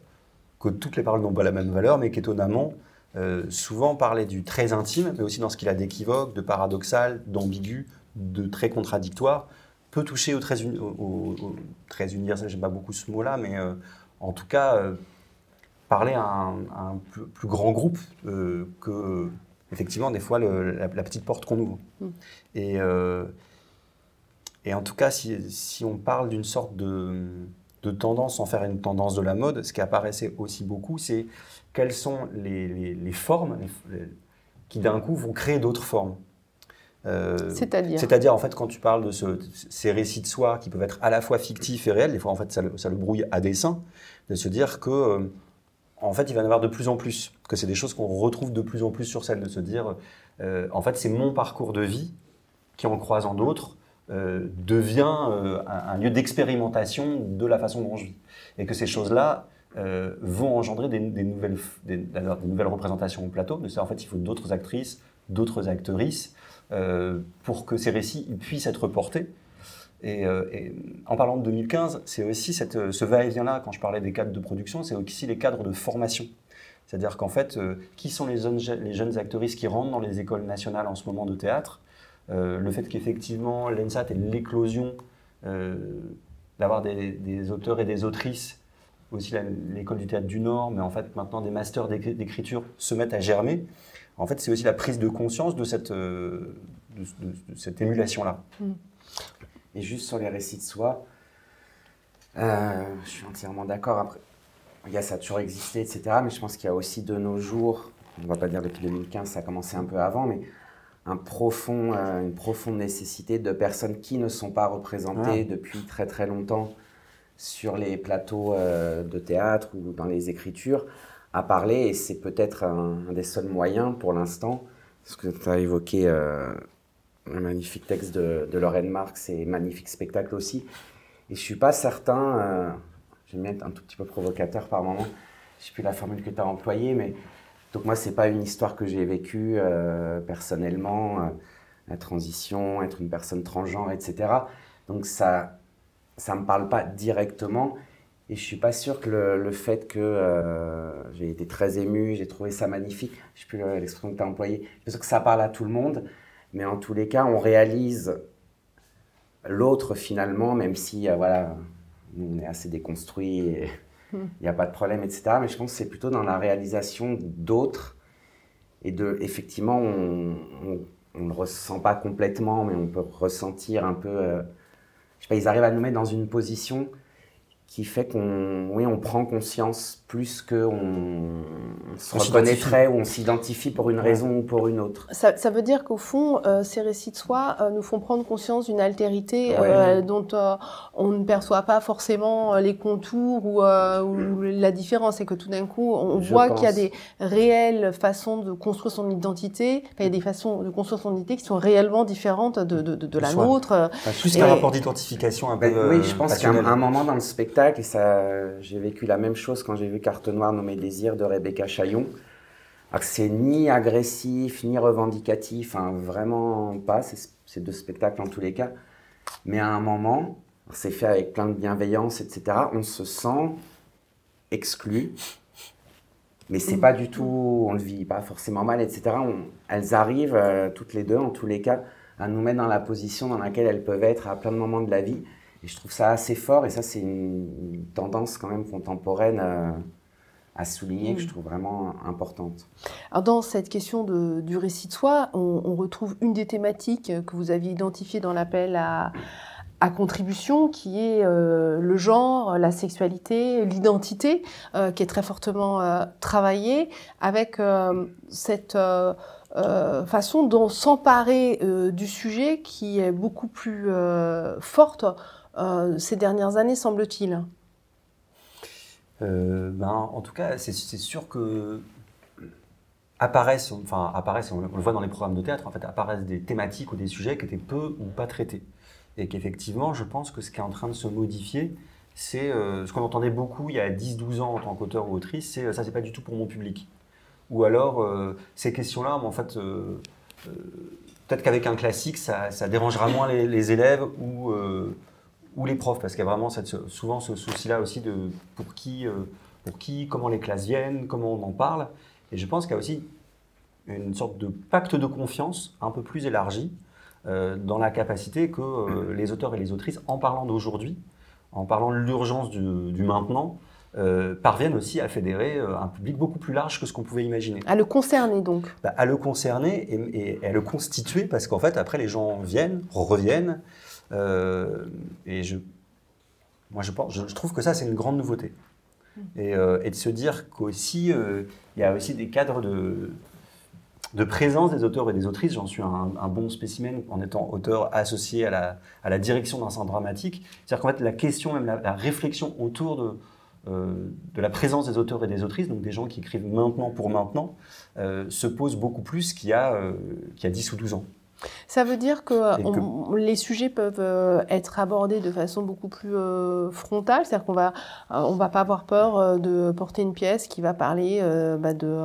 que toutes les paroles n'ont pas la même valeur, mais qu'étonnamment, euh, souvent parler du très intime, mais aussi dans ce qu'il a d'équivoque, de paradoxal, d'ambigu, de très contradictoire, peut toucher au très, au, au, au très universel, j'aime pas beaucoup ce mot-là, mais euh, en tout cas, euh, parler à un, à un plus, plus, grand groupe euh, que, effectivement, des fois, le, la, la, petite porte qu'on ouvre. Mm. Et, euh, et en tout cas, si, si on parle d'une sorte de de tendance sans faire une tendance de la mode, ce qui apparaissait aussi beaucoup, c'est quelles sont les, les, les formes les, qui d'un coup vont créer d'autres formes. Euh, C'est-à-dire C'est-à-dire, en fait, quand tu parles de ce, ces récits de soi qui peuvent être à la fois fictifs et réels, des fois, en fait, ça, ça le brouille à dessein, de se dire que, euh, en fait, il va y en avoir de plus en plus, que c'est des choses qu'on retrouve de plus en plus sur scène, de se dire, euh, en fait, c'est mon parcours de vie qui, en croisant d'autres, euh, devient euh, un, lieu d'expérimentation de la façon dont je vis. Et que ces choses-là euh, vont engendrer des, nouvelles, représentations au plateau. Mais en fait, il faut d'autres actrices, d'autres actrices pour que ces récits puissent être portés. Et, en parlant de 2015, c'est aussi ce va-et-vient-là, quand je parlais des cadres de production, c'est aussi les cadres de formation. C'est-à-dire qu'en fait, qui sont les jeunes, actrices qui rentrent dans les écoles nationales en ce moment de théâtre le fait qu'effectivement l'ENSAT ait l'éclosion euh, d'avoir des, des, auteurs et des autrices, aussi l'école du théâtre du Nord, mais en fait maintenant des masters d'écriture se mettent à germer. En fait, c'est aussi la prise de conscience de cette, euh, de, de, de cette émulation-là. Mmh. Et juste sur les récits de soi, euh, je suis entièrement d'accord. Après, il y a, ça a toujours existé, etc. Mais je pense qu'il y a aussi de nos jours, on ne va pas dire depuis 2015, ça a commencé un peu avant, mais un profond, euh, une profonde nécessité de personnes qui ne sont pas représentées ah. depuis très très longtemps sur les plateaux euh, de théâtre ou dans les écritures à parler. Et c'est peut-être un, un, des seuls moyens pour l'instant. Parce que tu as évoqué euh, un magnifique texte de, de Lorraine Marx et magnifique spectacle aussi. Et je suis pas certain j'aime bien être un tout petit peu provocateur par moment. Je sais plus la formule que tu as employée mais donc moi, c'est pas une histoire que j'ai vécue euh, personnellement, euh, la transition, être une personne transgenre, etc. Donc ça, ça me parle pas directement. Et je suis pas sûr que le, le fait que euh, j'ai été très ému, j'ai trouvé ça magnifique, je sais plus l'expression que tu as employée, je suis que ça parle à tout le monde, mais en tous les cas, on réalise l'autre finalement, même si, voilà, on est assez Hmm. Il n'y a pas de problème, etc. Mais je pense que c'est plutôt dans la réalisation d'autres et de, effectivement, on ne le ressent pas complètement, mais on peut ressentir un peu. euh, je sais pas, ils arrivent à nous mettre dans une position qui fait qu'on oui, on prend conscience plus qu'on on se On reconnaîtrait ou on s'identifie pour une Ouais. raison ou pour une autre. Ça, ça veut dire qu'au fond, euh, ces récits de soi euh, nous font prendre conscience d'une altérité Ouais. euh, dont euh, on ne perçoit pas forcément les contours ou, euh, ou [CLEARS THROAT] la différence. Et que tout d'un coup, on Je voit qu'il y a des réelles façons de construire son identité. Enfin, il y a des façons de construire son identité qui sont réellement différentes de, de, de, de la Soit. nôtre. Euh, Plus Et- qu'un rapport d'identification un peu. Ben, oui, je pense qu'à un, un moment dans le spectacle, et ça, j'ai vécu la même chose quand j'ai vu Carte Noire nommée Désir de Rebecca Chaillon. C'est ni agressif, ni revendicatif, hein, vraiment pas, ces deux spectacles en tous les cas. Mais à un moment, c'est fait avec plein de bienveillance, etc. On se sent exclu. Mais c'est pas du tout, on le vit pas forcément mal, etc. Elles arrivent, euh, toutes les deux, en tous les cas, à nous mettre dans la position dans laquelle elles peuvent être à plein de moments de la vie. Et je trouve ça assez fort, et ça, c'est une, tendance quand même contemporaine euh, à souligner, que je trouve vraiment importante. Alors dans cette question de- du récit de soi, on, on retrouve une des thématiques que vous aviez identifiées dans l'appel à, à contribution, qui est euh, le genre, la sexualité, l'identité, euh, qui est très fortement euh, travaillée, avec cette façon dont s'emparer du sujet qui est beaucoup plus forte euh, ces dernières années, semble-t-il. Euh, ben, en tout cas, c'est sûr que apparaissent, enfin apparaissent, on le voit dans les programmes de théâtre, en fait, apparaissent des thématiques ou des sujets qui étaient peu ou pas traités. Et qu'effectivement, je pense que ce qui est en train de se modifier, c'est euh, ce qu'on entendait beaucoup il y a 10-12 ans en tant qu'auteur ou autrice, c'est ça, c'est pas du tout pour mon public. Ou alors, ces questions-là, en fait, peut-être qu'avec un classique, ça, dérangera moins les, les élèves ou, ou les profs, parce qu'il y a vraiment cette, souvent ce souci-là aussi de pour qui, euh, pour qui, comment les classes viennent, comment on en parle. Et je pense qu'il y a aussi une sorte de pacte de confiance un peu plus élargi euh, dans la capacité que euh, les auteurs et les autrices, en parlant d'aujourd'hui, en parlant de l'urgence du, du maintenant, euh, parviennent aussi à fédérer un public beaucoup plus large que ce qu'on pouvait imaginer. À le concerner donc. Bah, à le concerner et, et- et à le constituer parce qu'en fait après les gens viennent, reviennent euh, et je, moi je, pense, je, je trouve que ça c'est une grande nouveauté et, euh, et de se dire qu'aussi euh, il y a aussi des cadres de, de présence des auteurs et des autrices. J'en suis un, un bon spécimen en étant auteur associé à la, à la direction d'un centre dramatique. C'est-à-dire qu'en fait la question même la, la réflexion autour de euh, de la présence des auteurs et des autrices, donc des gens qui écrivent maintenant pour maintenant, euh, se pose beaucoup plus qu'il y, a, euh, qu'il y a 10 ou 12 ans. Ça veut dire que, on- les sujets peuvent euh, être abordés de façon beaucoup plus euh, frontale, c'est-à-dire qu'on va, euh, on va pas avoir peur de porter une pièce qui va parler bah, de,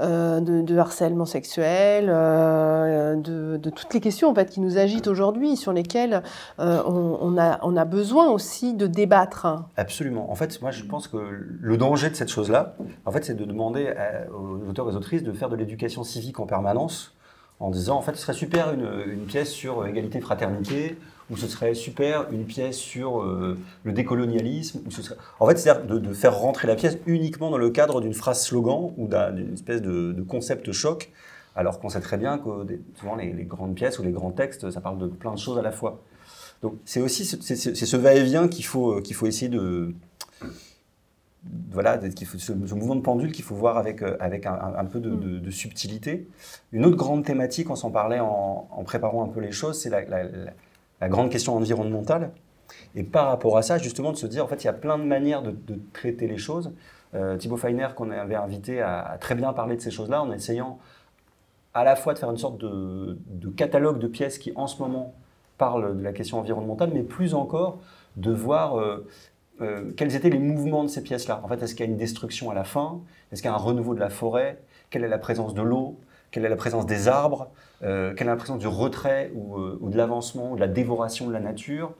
de, de harcèlement sexuel, de, de toutes les questions en fait qui nous agitent aujourd'hui, sur lesquelles on, on a, on a besoin aussi de débattre. Absolument. En fait, moi, je pense que le danger de cette chose-là, en fait, c'est de demander à- aux auteurs et aux autrices de faire de l'éducation civique en permanence, en disant, en fait, ce serait super une, une pièce sur égalité fraternité, ou ce serait super une pièce sur euh, le décolonialisme, ou ce serait... En fait, c'est-à-dire de, de faire rentrer la pièce uniquement dans le cadre d'une phrase slogan ou d'un- d'une espèce de, de concept choc, alors qu'on sait très bien que souvent les, grandes pièces ou les grands textes, ça parle de plein de choses à la fois. Donc c'est aussi ce, c'est- c'est- c'est ce va-et-vient qu'il faut, qu'il faut essayer de, voilà, faut, ce, ce mouvement de pendule qu'il faut voir avec, euh, avec un, peu de, de- de subtilité. Une autre grande thématique, on s'en parlait en, en préparant un peu les choses, c'est la, la- la- la grande question environnementale. Et par rapport à ça, justement, de se dire, en fait, il y a plein de manières de, de traiter les choses. Euh, Thibaut Feiner, qu'on avait invité, a, a très bien parlé de ces choses-là, en essayant à la fois de faire une sorte de, de catalogue de pièces qui, en ce moment, parlent de la question environnementale, mais plus encore de voir euh, euh, quels étaient les mouvements de ces pièces-là? En fait, est-ce qu'il y a une destruction à la fin? Est-ce qu'il y a un renouveau de la forêt? Quelle est la présence de l'eau? Quelle est la présence des arbres? Euh, Quelle est la présence du retrait ou, euh, de l'avancement, de la dévoration de la nature?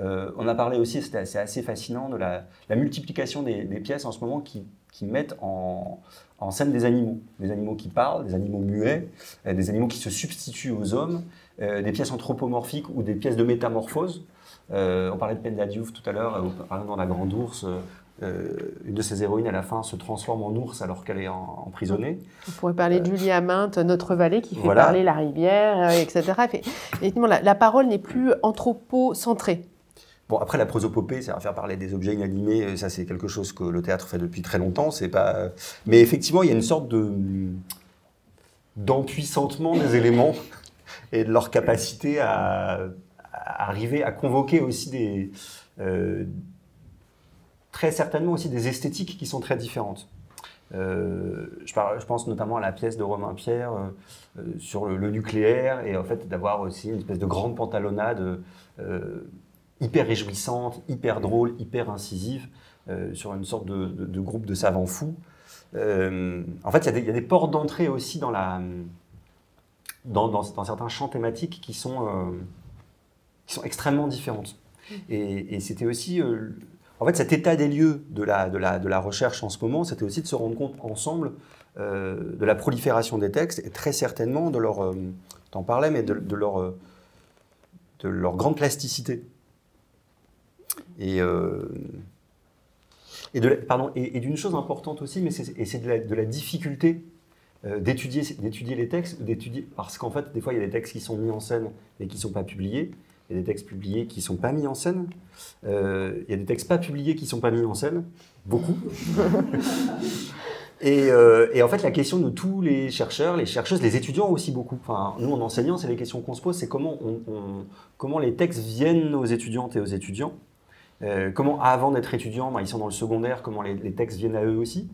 On a parlé aussi, c'était assez, fascinant, de la, multiplication des, pièces en ce moment qui, mettent en, en scène des animaux. Des animaux qui parlent, des animaux muets, des animaux qui se substituent aux hommes, des pièces anthropomorphiques ou des pièces de métamorphose. Euh, on parlait de Penda Diouf tout à l'heure, euh, par exemple dans La Grande Ourse, euh, une de ses héroïnes à la fin se transforme en ours alors qu'elle est en- emprisonnée. On pourrait parler de Julie Aminte, Notre Vallée, qui fait Voilà. parler la rivière, euh, etc. Effectivement, la, la parole n'est plus anthropocentrée. Bon, après, la prosopopée, c'est à faire parler des objets inanimés. Ça, c'est quelque chose que le théâtre fait depuis très longtemps. C'est pas. Mais effectivement, il y a une sorte de d'empuissantement des éléments [LAUGHS] et de leur capacité à arriver à convoquer aussi des euh, très certainement aussi des esthétiques qui sont très différentes. Euh, je, pense notamment à la pièce de Romain Pierre euh, sur le, nucléaire et en fait d'avoir aussi une espèce de grande pantalonnade hyper réjouissante, hyper drôle, hyper incisive sur une sorte de, groupe de savants fous. En fait, il y a des- portes d'entrée aussi dans, la, dans, certains champs thématiques qui sont, qui sont extrêmement différentes. Et, et c'était aussi, euh, en fait, cet état des lieux de la, de la, de la recherche en ce moment, c'était aussi de se rendre compte ensemble euh, de la prolifération des textes et très certainement de leur, euh, t'en parlais, mais de, de leur, euh, de leur grande plasticité. Et, et de la- pardon, et, et d'une chose importante aussi, mais c'est, et c'est de la, de la difficulté d'étudier, d'étudier les textes, d'étudier, parce qu'en fait, des fois, il y a des textes qui sont mis en scène et qui ne sont pas publiés. Il y a des textes publiés qui ne sont pas mis en scène. Euh, il y a des textes pas publiés qui ne sont pas mis en scène. Beaucoup. [LAUGHS] Et, euh, et en fait, la question de tous les chercheurs, les chercheuses, les étudiants aussi beaucoup. Enfin, nous, en enseignant, c'est les questions qu'on se pose, c'est comment, on- on- comment les textes viennent aux étudiantes et aux étudiants. Euh, comment, avant d'être étudiants, ben, ils sont dans le secondaire, comment les, les textes viennent à eux aussi.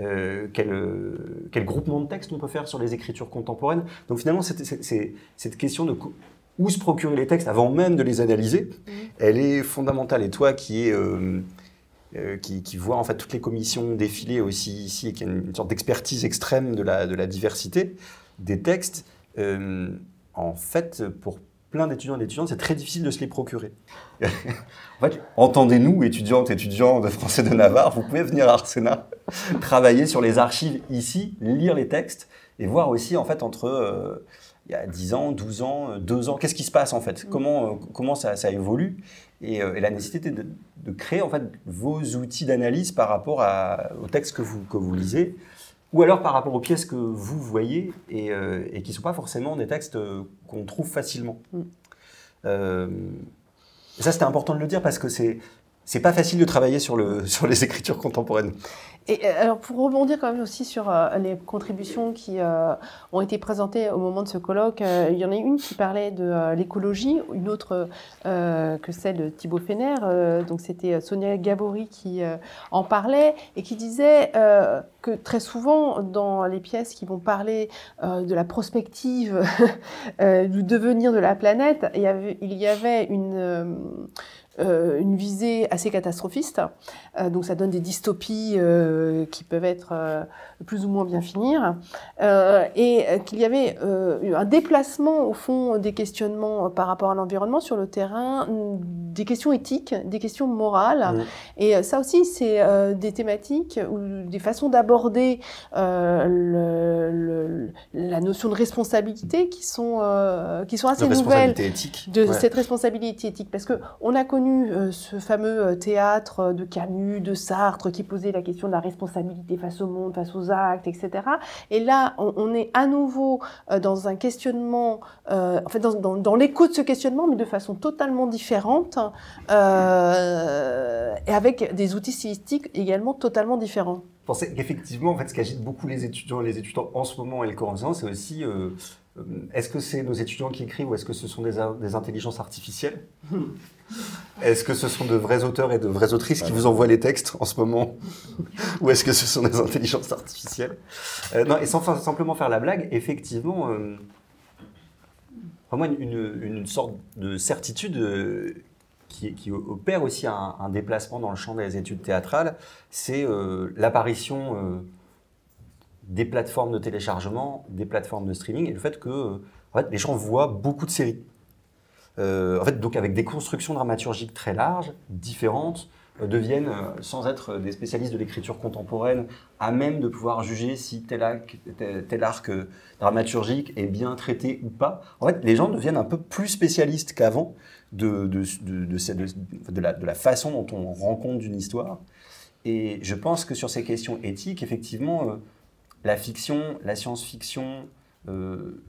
Euh, quel, euh, quel groupement de textes on peut faire sur les écritures contemporaines. Donc finalement, c'est- cette question de co- où se procurer les textes avant même de les analyser, elle est fondamentale. Et toi qui est euh, euh, qui, qui voit en fait toutes les commissions défiler aussi ici et qui a une, une sorte d'expertise extrême de la, de la diversité des textes, euh, en fait, pour plein d'étudiants et d'étudiantes, c'est très difficile de se les procurer. [LAUGHS] en fait, entendez-nous, étudiantes, étudiants de français de Navarre, vous pouvez venir à Arsena, travailler sur les archives ici, lire les textes et voir aussi en fait entre euh, il y a 10 ans, 12 ans, 2 ans, qu'est-ce qui se passe en fait? Comment, euh, comment ça, ça évolue? Et, euh, et la nécessité de, de créer en fait vos outils d'analyse par rapport à, aux textes que vous, que vous lisez, ou alors par rapport aux pièces que vous voyez et, euh, et qui ne sont pas forcément des textes euh, qu'on trouve facilement. Mm. Euh, ça, c'était important de le dire parce que c'est c'est pas facile de travailler sur, le, [LAUGHS] sur les écritures contemporaines. Et euh, alors pour rebondir quand même aussi sur euh, les contributions qui euh, ont été présentées au moment de ce colloque, il y en a une qui parlait de l'écologie, une autre que celle de Thibaut Fener, donc c'était Sonia Gabory qui en parlait et qui disait que très souvent dans les pièces qui vont parler de la prospective [LAUGHS] du devenir de la planète, il y avait une... euh, une visée assez catastrophiste. Euh, donc ça donne des dystopies euh, qui peuvent être plus ou moins bien finir. Et qu'il y avait un déplacement au fond des questionnements par rapport à l'environnement sur le terrain, mm, des questions éthiques, des questions morales. Mmh. Et ça aussi, c'est des thématiques ou des façons d'aborder la notion de responsabilité qui sont, qui sont assez nouvelles de Ouais. cette responsabilité éthique parce que on a connu euh, ce fameux euh, théâtre de Camus, de Sartre qui posait la question de la responsabilité face au monde, face aux actes, etc. Et là, on, est à nouveau euh, dans un questionnement, euh, en fait, dans, dans, l'écho de ce questionnement, mais de façon totalement différente euh, et avec des outils stylistiques également totalement différents. Je qu'effectivement, en fait, ce qui agite beaucoup les étudiants et les étudiants en ce moment et le cours enseignant, c'est aussi euh, euh, est-ce que c'est nos étudiants qui écrivent ou est-ce que ce sont des, in- des intelligences artificielles [LAUGHS] Est-ce que ce sont de vrais auteurs et de vraies autrices qui vous envoient les textes en ce moment [LAUGHS] Ou est-ce que ce sont des intelligences artificielles Euh, Non, et sans simplement faire la blague, effectivement, euh, vraiment une, une- une sorte de certitude euh, qui, qui opère aussi un, un déplacement dans le champ des études théâtrales, c'est euh, l'apparition euh, des plateformes de téléchargement, des plateformes de streaming, et le fait que les gens voient beaucoup de séries. Euh, en fait, donc avec des constructions dramaturgiques très larges, différentes, euh, deviennent, euh, sans être des spécialistes de l'écriture contemporaine, à même de pouvoir juger si tel arc, tel, dramaturgique est bien traité ou pas. En fait, les gens deviennent un peu plus spécialistes qu'avant de, de, de, la, de la façon dont on rend compte d'une histoire. et je pense que sur ces questions éthiques, effectivement, la fiction, la science-fiction, euh,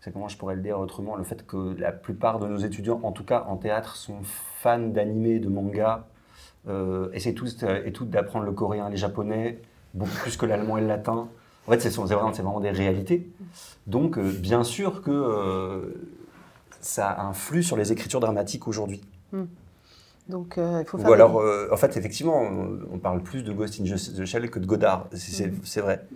c'est comment je pourrais le dire autrement, le fait que la plupart de nos étudiants, en tout cas en théâtre, sont fans d'animés, de mangas, euh, essaient tous euh, et toutes d'apprendre le coréen, les japonais, beaucoup plus que l'allemand et le latin. En fait, c'est vraiment, des réalités. Donc, euh, bien sûr que euh, ça influe sur les écritures dramatiques aujourd'hui. Donc, euh, il faut faire Ou alors, euh, en fait, effectivement, on, on parle plus de Ghost in the Shell que de Godard. C'est- Mhm. c'est vrai.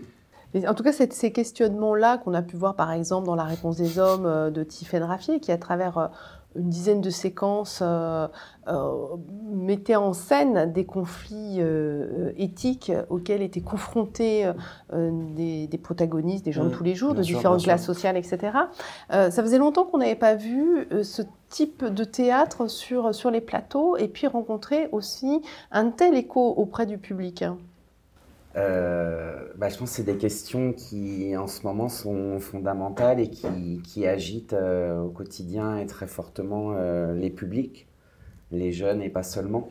Mais en tout cas, c'est- ces questionnements-là qu'on a pu voir par exemple dans La réponse des hommes euh, de Tiffaine Raffier, qui à travers une dizaine de séquences euh, euh, mettait en scène des conflits euh, éthiques auxquels étaient confrontés des, des protagonistes, des gens de Mhm. tous les jours, de sûr, différentes classes sociales, etc. Ça faisait longtemps qu'on n'avait pas vu ce type de théâtre sur, sur les plateaux et puis rencontrer aussi un tel écho auprès du public. Euh, bah, je pense que c'est des questions qui, en ce moment, sont fondamentales et qui, qui agitent euh, au quotidien et très fortement euh, les publics, les jeunes et pas seulement.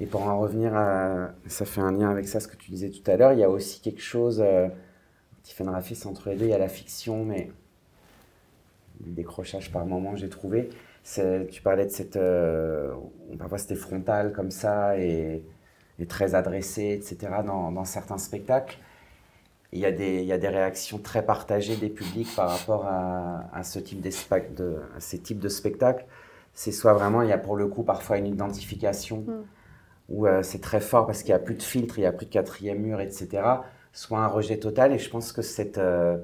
Et pour en revenir à. Ça fait un lien avec ça, ce que tu disais tout à l'heure. Il y a aussi quelque chose. Tiffany Raffi, c'est entre les deux. Il y a la fiction, mais. Le décrochage par moment, j'ai trouvé. Tu parlais de cette. parfois, c'était frontal comme ça et et très adressé, etc., dans, dans certains spectacles. Il y, a des, il y a des réactions très partagées des publics par rapport à, à ce type de, à ces types de spectacles. C'est soit vraiment, il y a pour le coup parfois une identification Mm. où euh, c'est très fort parce qu'il n'y a plus de filtre, il n'y a plus de quatrième mur, etc. Soit un rejet total. Et je pense que cette, euh,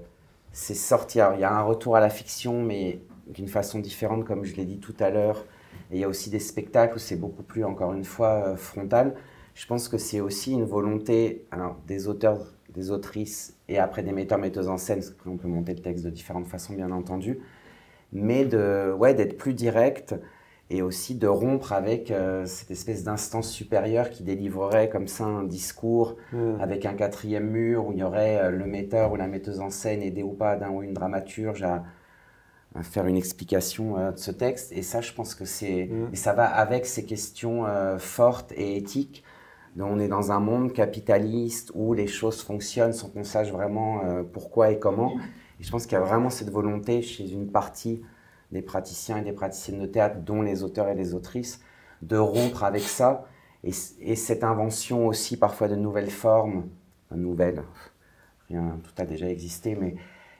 c'est sorti. Alors, il y a un retour à la fiction, mais d'une façon différente, comme je l'ai dit tout à l'heure. Et il y a aussi des spectacles où c'est beaucoup plus, encore une fois, euh, frontal. Je pense que c'est aussi une volonté alors, des auteurs, des autrices et après des metteurs, metteuses en scène, parce qu'après on peut monter le texte de différentes façons, bien entendu, mais de, ouais, d'être plus direct et aussi de rompre avec euh, cette espèce d'instance supérieure qui délivrerait comme ça un discours avec un quatrième mur où il y aurait euh, le metteur ou la metteuse en scène aidé ou pas d'un ou une dramaturge à, à faire une explication euh, de ce texte. Et ça, je pense que c'est... Mm. Et ça va avec ces questions fortes et éthiques. On est dans un monde capitaliste où les choses fonctionnent sans qu'on sache vraiment euh, pourquoi et comment. Et je pense qu'il y a vraiment cette volonté chez une partie des praticiens et des praticiennes de théâtre, dont les auteurs et les autrices, de rompre avec ça. Et, et cette invention aussi parfois de nouvelles formes, nouvelles, rien, tout a déjà existé, mais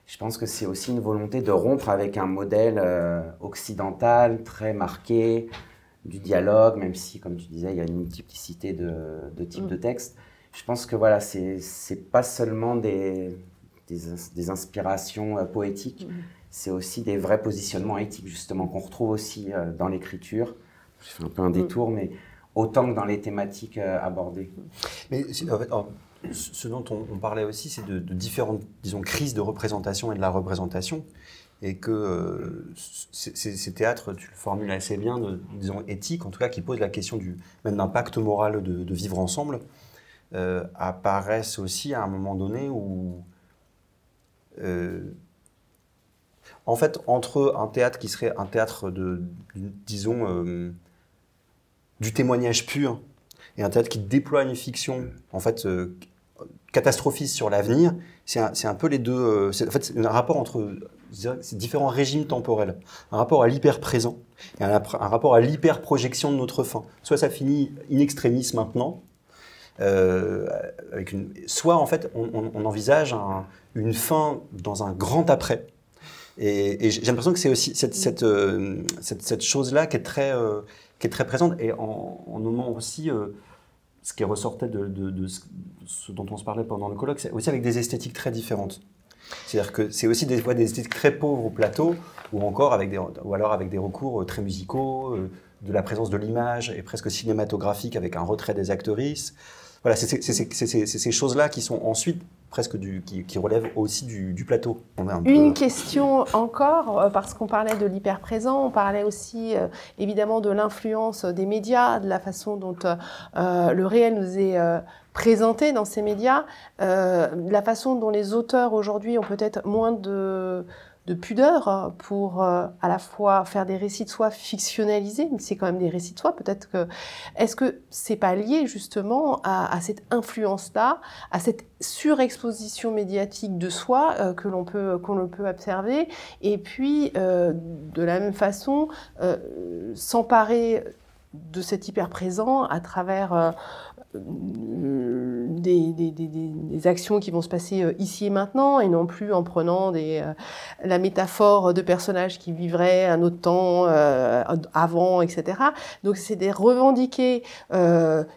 je pense que c'est aussi une volonté de rompre avec un modèle euh, occidental très marqué, du dialogue, même si, comme tu disais, il y a une multiplicité de, de types Mm. de textes. Je pense que voilà, c'est pas seulement des, des, ins- des inspirations euh, poétiques, Mhm. c'est aussi des vrais positionnements éthiques, justement, qu'on retrouve aussi euh, dans l'écriture. Je fais un peu un détour, mais autant que dans les thématiques euh, abordées. Mais c'est- en fait, en- ce ce dont on, on parlait aussi, c'est de, de différentes, disons, crises de représentation et de la représentation. Et que euh, ces, théâtres, tu le formules assez bien, de, disons, en tout cas, qui posent la question du, même d'un pacte moral de, vivre ensemble, euh, apparaissent aussi à un moment donné où, euh, en fait, entre un théâtre qui serait un théâtre de, disons, du témoignage pur, et un théâtre qui déploie une fiction, en fait, catastrophiste sur l'avenir, c'est un, un peu les deux. en fait, un rapport entre ces différents régimes temporels. Un rapport à l'hyper-présent et un, rapport à l'hyper-projection de notre fin. Soit ça finit in extremis maintenant, euh, soit en fait on, envisage un- une fin dans un grand après. Et, j'ai l'impression que c'est aussi cette, euh, chose-là qui est très, euh, qui est très présente et en, en aussi ce qui ressortait de, de- ce dont on se parlait pendant le colloque, c'est aussi avec des esthétiques très différentes. C'est-à-dire que c'est aussi des fois des esthétiques très pauvres au plateau, ou encore avec des, ou alors avec des recours euh, très musicaux, euh, de la présence de l'image et presque cinématographique avec un retrait des actrices. Voilà, c'est ces choses-là qui sont ensuite presque du, qui, qui relèvent aussi du, du plateau. On peu- Une question encore, euh, parce qu'on parlait de l'hyper-présent, on parlait aussi euh, évidemment de l'influence des médias, de la façon dont euh, le réel nous est euh, présenté dans ces médias, de la façon dont les auteurs aujourd'hui ont peut-être moins de de pudeur hein, pour euh, à la fois faire des récits de soi fictionnalisés, mais c'est quand même des récits de soi. Peut-être que est-ce que c'est pas lié justement à, cette influence-là, à cette surexposition médiatique de soi euh, que l'on peut qu'on peut observer, et puis euh, de la même façon s'emparer de cet hyper présent à travers des, actions qui vont se passer euh, ici et maintenant et non plus en prenant euh, la métaphore de personnages qui vivraient un autre temps euh, avant, etc. Donc c'est de revendiquer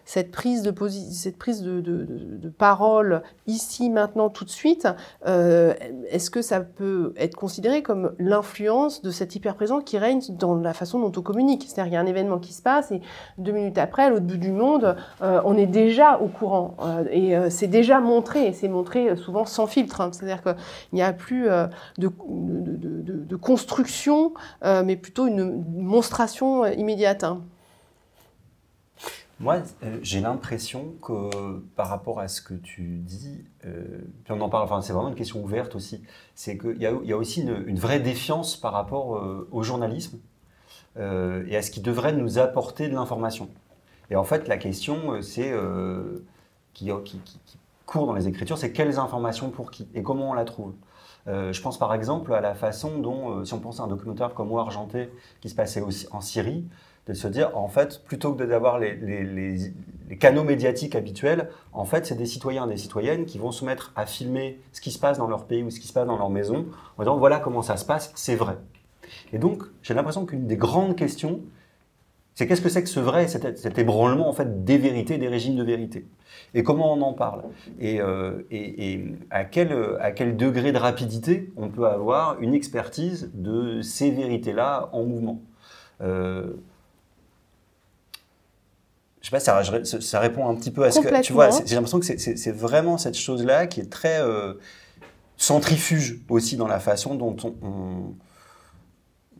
cette prise de cette prise de, parole ici, maintenant, tout de suite. Est-ce que ça peut être considéré comme l'influence de cet hyper présent qui règne dans la façon dont on communique? C'est-à-dire qu'il y a un événement qui se passe et deux minutes après, à l'autre bout du monde, on est déjà au courant euh, et euh, c'est déjà montré, et c'est montré souvent sans filtre. Hein. C'est-à-dire qu'il n'y a plus euh, de, construction, euh, mais plutôt une monstration immédiate. Hein. Moi, euh, j'ai l'impression que par rapport à ce que tu dis, euh, puis on en parle, enfin, c'est vraiment une question ouverte aussi, c'est qu'il y a, aussi une, vraie défiance par rapport euh, au journalisme euh, et à ce qui devrait nous apporter de l'information. Et en fait, la question, euh, c'est euh, qui, court dans les écritures, c'est quelles informations pour qui et comment on la trouve. Euh, je pense par exemple à la façon dont, si on pense à un documentaire comme War Argenté qui se passait aussi en Syrie, de se dire, en fait, plutôt que d'avoir les, les, canaux médiatiques habituels, en fait, c'est des citoyens et des citoyennes qui vont se mettre à filmer ce qui se passe dans leur pays ou ce qui se passe dans leur maison, en disant, voilà comment ça se passe, c'est vrai. Et donc, j'ai l'impression qu'une des grandes questions, c'est qu'est-ce que c'est que ce vrai, cet, cet, ébranlement en fait des vérités, des régimes de vérité, et comment on en parle, et, euh, et, et à, quel, à quel degré de rapidité on peut avoir une expertise de ces vérités-là en mouvement. Euh, je sais pas, ça, ça, répond un petit peu à ce que tu vois. J'ai l'impression que c'est vraiment cette chose-là qui est très euh, centrifuge aussi dans la façon dont on, on,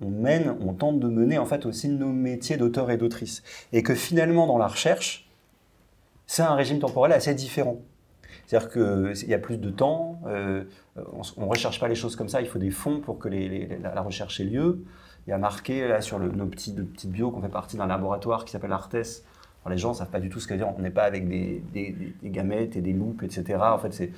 on, mène, on tente de mener en fait aussi nos métiers d'auteur et d'autrice, et que finalement dans la recherche, c'est un régime temporel assez différent. C'est-à-dire qu'il y a plus de temps, euh, on ne recherche pas les choses comme ça, il faut des fonds pour que la, recherche ait lieu. Il y a marqué là sur le, nos petits, petites bio qu'on fait partie d'un laboratoire qui s'appelle Artes, les gens ne savent pas du tout ce que dire. On n'est pas avec des, gamètes et des loupes, etc. En fait,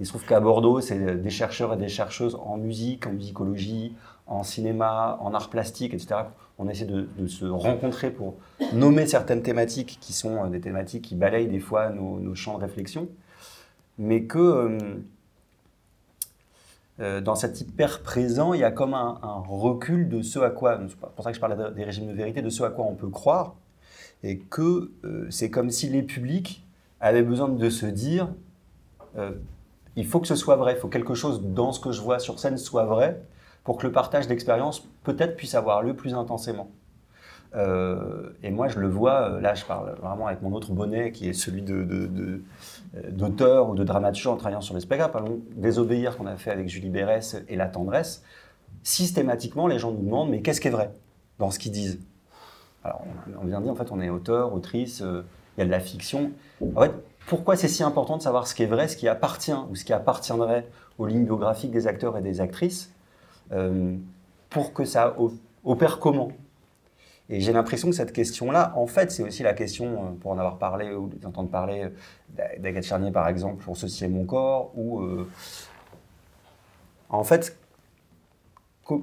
il se trouve qu'à Bordeaux, c'est des chercheurs et des chercheuses en musique, en musicologie, en cinéma, en art plastique, etc. On essaie de, se rencontrer pour nommer certaines thématiques qui sont des thématiques qui balayent des fois nos, champs de réflexion, mais que euh, euh, dans cet hyper présent, il y a comme un, recul de ce à quoi, c'est pour ça que je parle des régimes de vérité, de ce à quoi on peut croire et que euh, c'est comme si les publics avaient besoin de se dire euh, il faut que ce soit vrai, il faut que quelque chose dans ce que je vois sur scène soit vrai pour que le partage d'expérience peut-être puisse avoir lieu plus intensément. Euh, et moi, je le vois, là, je parle vraiment avec mon autre bonnet qui est celui de, d'auteur ou de dramaturge en travaillant sur les spectacles. Désobéir qu'on a fait avec Julie Bérès et La Tendresse. Systématiquement, les gens nous demandent mais qu'est-ce qui est vrai dans ce qu'ils disent? Alors, on vient de dire, en fait, on est auteur, autrice, euh, il y a de la fiction. En fait, pourquoi c'est si important de savoir ce qui est vrai, ce qui appartient ou ce qui appartiendrait aux lignes biographiques des acteurs et des actrices, euh, pour que ça opère comment? Et j'ai l'impression que cette question-là, en fait, c'est aussi la question, euh, pour en avoir parlé ou d'entendre parler d'Agathe Charnier, par exemple, pour Ceci mon corps, ou... Euh, en fait,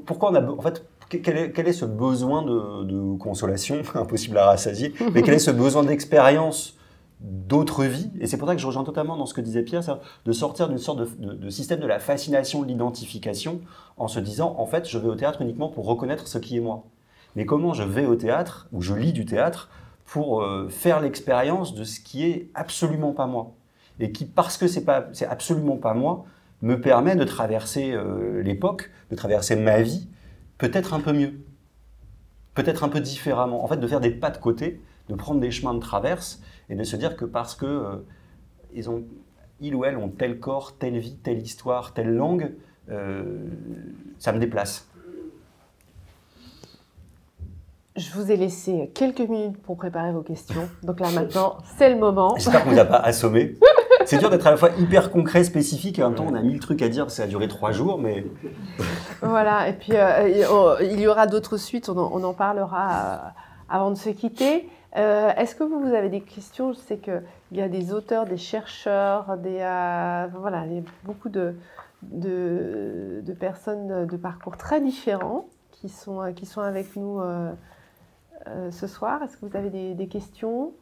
pourquoi. En fait, quel est, quel est, ce besoin de, consolation, [LAUGHS] impossible à rassasier, mais quel est ce besoin d'expérience? D'autres vies Et c'est pour ça que je rejoins totalement dans ce que disait Pierre, de sortir d'une sorte de, système de la fascination, de l'identification, en se disant, en fait, je vais au théâtre uniquement pour reconnaître ce qui est moi. Mais comment je vais au théâtre, ou je lis du théâtre, pour euh, faire l'expérience de ce qui est absolument pas moi? Et qui, parce que c'est pas, c'est absolument pas moi, me permet de traverser euh, l'époque, de traverser ma vie, peut-être un peu mieux, peut-être un peu différemment. En fait, de faire des pas de côté, de prendre des chemins de traverse et de se dire que parce que euh, ils ont, ils ou elles ont tel corps, telle vie, telle histoire, telle langue, euh, ça me déplace. Je vous ai laissé quelques minutes pour préparer vos questions. Donc là maintenant, c'est le moment. J'espère qu'on ne vous a pas [LAUGHS] assommé. c'est dur d'être à la fois hyper concret, spécifique, et en même temps, on a mille trucs à dire, parce que ça a duré trois jours, mais Voilà, et puis euh, il- y aura d'autres suites, on en, on en parlera euh, avant de se quitter. Euh, Est-ce que vous, avez des questions? Je sais qu'il y a des auteurs, des chercheurs, des, euh, voilà, il y a beaucoup de, personnes de, parcours très différents qui sont, euh, qui sont avec nous ce soir. Est-ce que vous avez des, questions?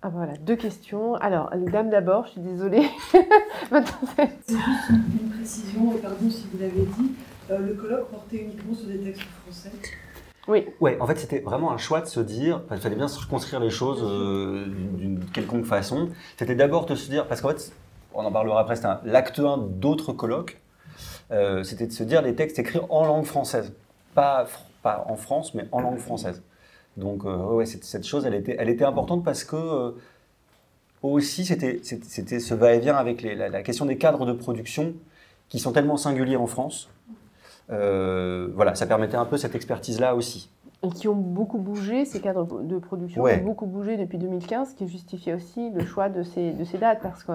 Ah voilà, deux questions. Alors, les dames d'abord, je suis désolée. [LAUGHS] Maintenant, Une précision, pardon si vous l'avez dit, le colloque portait uniquement sur des textes français. Ouais, en fait, c'était vraiment un choix de se dire, il fallait bien se reconstruire les choses euh, d'une quelconque façon. C'était d'abord de se dire, parce qu'en fait, on en parlera après, c'était l'acte 1 d'autres colloques, euh, c'était de se dire les textes écrits en langue française. Pas, en France, mais en langue française. Donc, euh, cette, chose, elle était, elle importante parce que aussi, c'était ce va-et-vient avec la question des cadres de production qui sont tellement singuliers en France. Euh, voilà, ça permettait un peu cette expertise-là aussi. Et qui ont beaucoup bougé, ces cadres de production Ouais. ont beaucoup bougé depuis 2015, ce qui justifiait aussi le choix de ces, de ces dates, parce que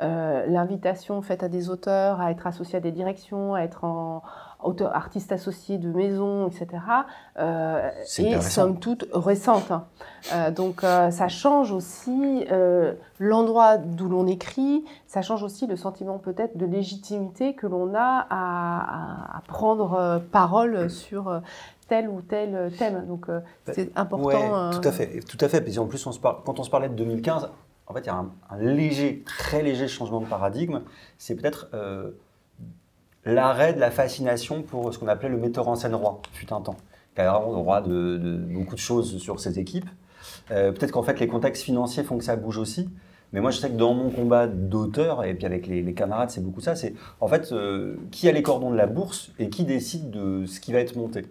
euh, l'invitation faite à des auteurs à être associés à des directions, à être en auteur, artiste associé de maison, etc., euh, est somme toute récente. Euh, donc euh, ça change aussi l'endroit d'où l'on écrit, ça change aussi le sentiment peut-être de légitimité que l'on a à, prendre parole sur tel ou tel thème. Donc euh, c'est important. Ouais, euh, tout à fait, tout à fait. Puis en plus, on se par- quand on se parlait de 2015, en fait, il y a un, un léger, très léger changement de paradigme. C'est peut-être euh, l'arrêt de la fascination pour ce qu'on appelait le metteur en scène roi, fut un temps, qui avait vraiment le roi de, de beaucoup de choses sur ses équipes. Euh, peut-être qu'en fait, les contextes financiers font que ça bouge aussi. Mais moi, je sais que dans mon combat d'auteur, et puis avec les, les camarades, c'est beaucoup ça, c'est en fait euh, qui a les cordons de la bourse et qui décide de ce qui va être monté?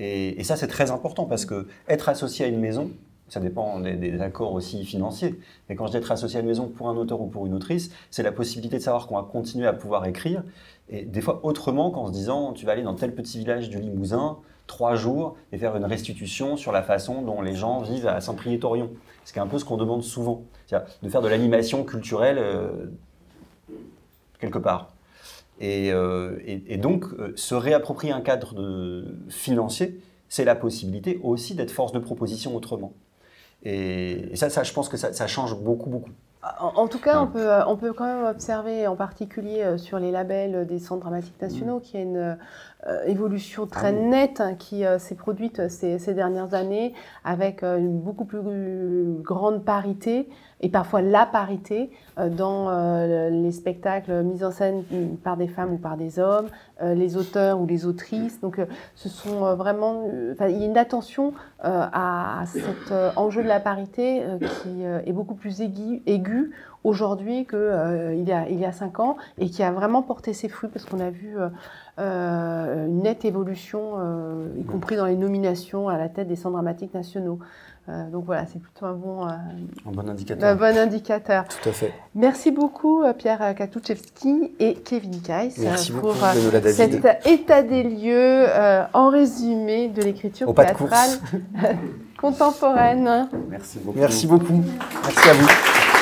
Et, ça, c'est très important parce que être associé à une maison, ça dépend des, accords aussi financiers. Mais quand je dis être associé à une maison pour un auteur ou pour une autrice, c'est la possibilité de savoir qu'on va continuer à pouvoir écrire. Et des fois autrement qu'en se disant, tu vas aller dans tel petit village du Limousin, trois jours, et faire une restitution sur la façon dont les gens vivent à Saint-Priest-Torion. Ce qui est un peu ce qu'on demande souvent. C'est-à-dire de faire de l'animation culturelle euh, quelque part. Et, euh, et- et donc, euh, se réapproprier un cadre de, financier, c'est la possibilité aussi d'être force de proposition autrement. Et, et ça, ça, je pense que ça, ça change beaucoup, beaucoup. En, en tout cas, on peut, euh, on peut quand même observer, en particulier sur les labels des centres dramatiques nationaux, qu'il y a une euh, évolution très Mm. Ah oui. nette hein, qui euh, s'est produite ces, ces dernières années, avec une beaucoup plus grande parité, et parfois la parité, euh, dans euh, les spectacles mis en scène par des femmes ou par des hommes, euh, les auteurs ou les autrices. Donc, ce sont vraiment. il y a une attention à, cet enjeu de la parité qui est beaucoup plus aigu, aigu aujourd'hui qu'il il y, a, il y a cinq ans et qui a vraiment porté ses fruits parce qu'on a vu une nette évolution, y compris dans les nominations à la tête des centres dramatiques nationaux. Euh, donc voilà, c'est plutôt un bon, euh, Un bon un indicateur. bon indicateur. Tout à fait. Merci beaucoup euh, Pierre Katuszewski et Kevin Kais Merci pour beaucoup, cet état des lieux euh, en résumé de l'écriture théâtrale [LAUGHS] contemporaine. Merci beaucoup. Merci beaucoup. Merci à vous.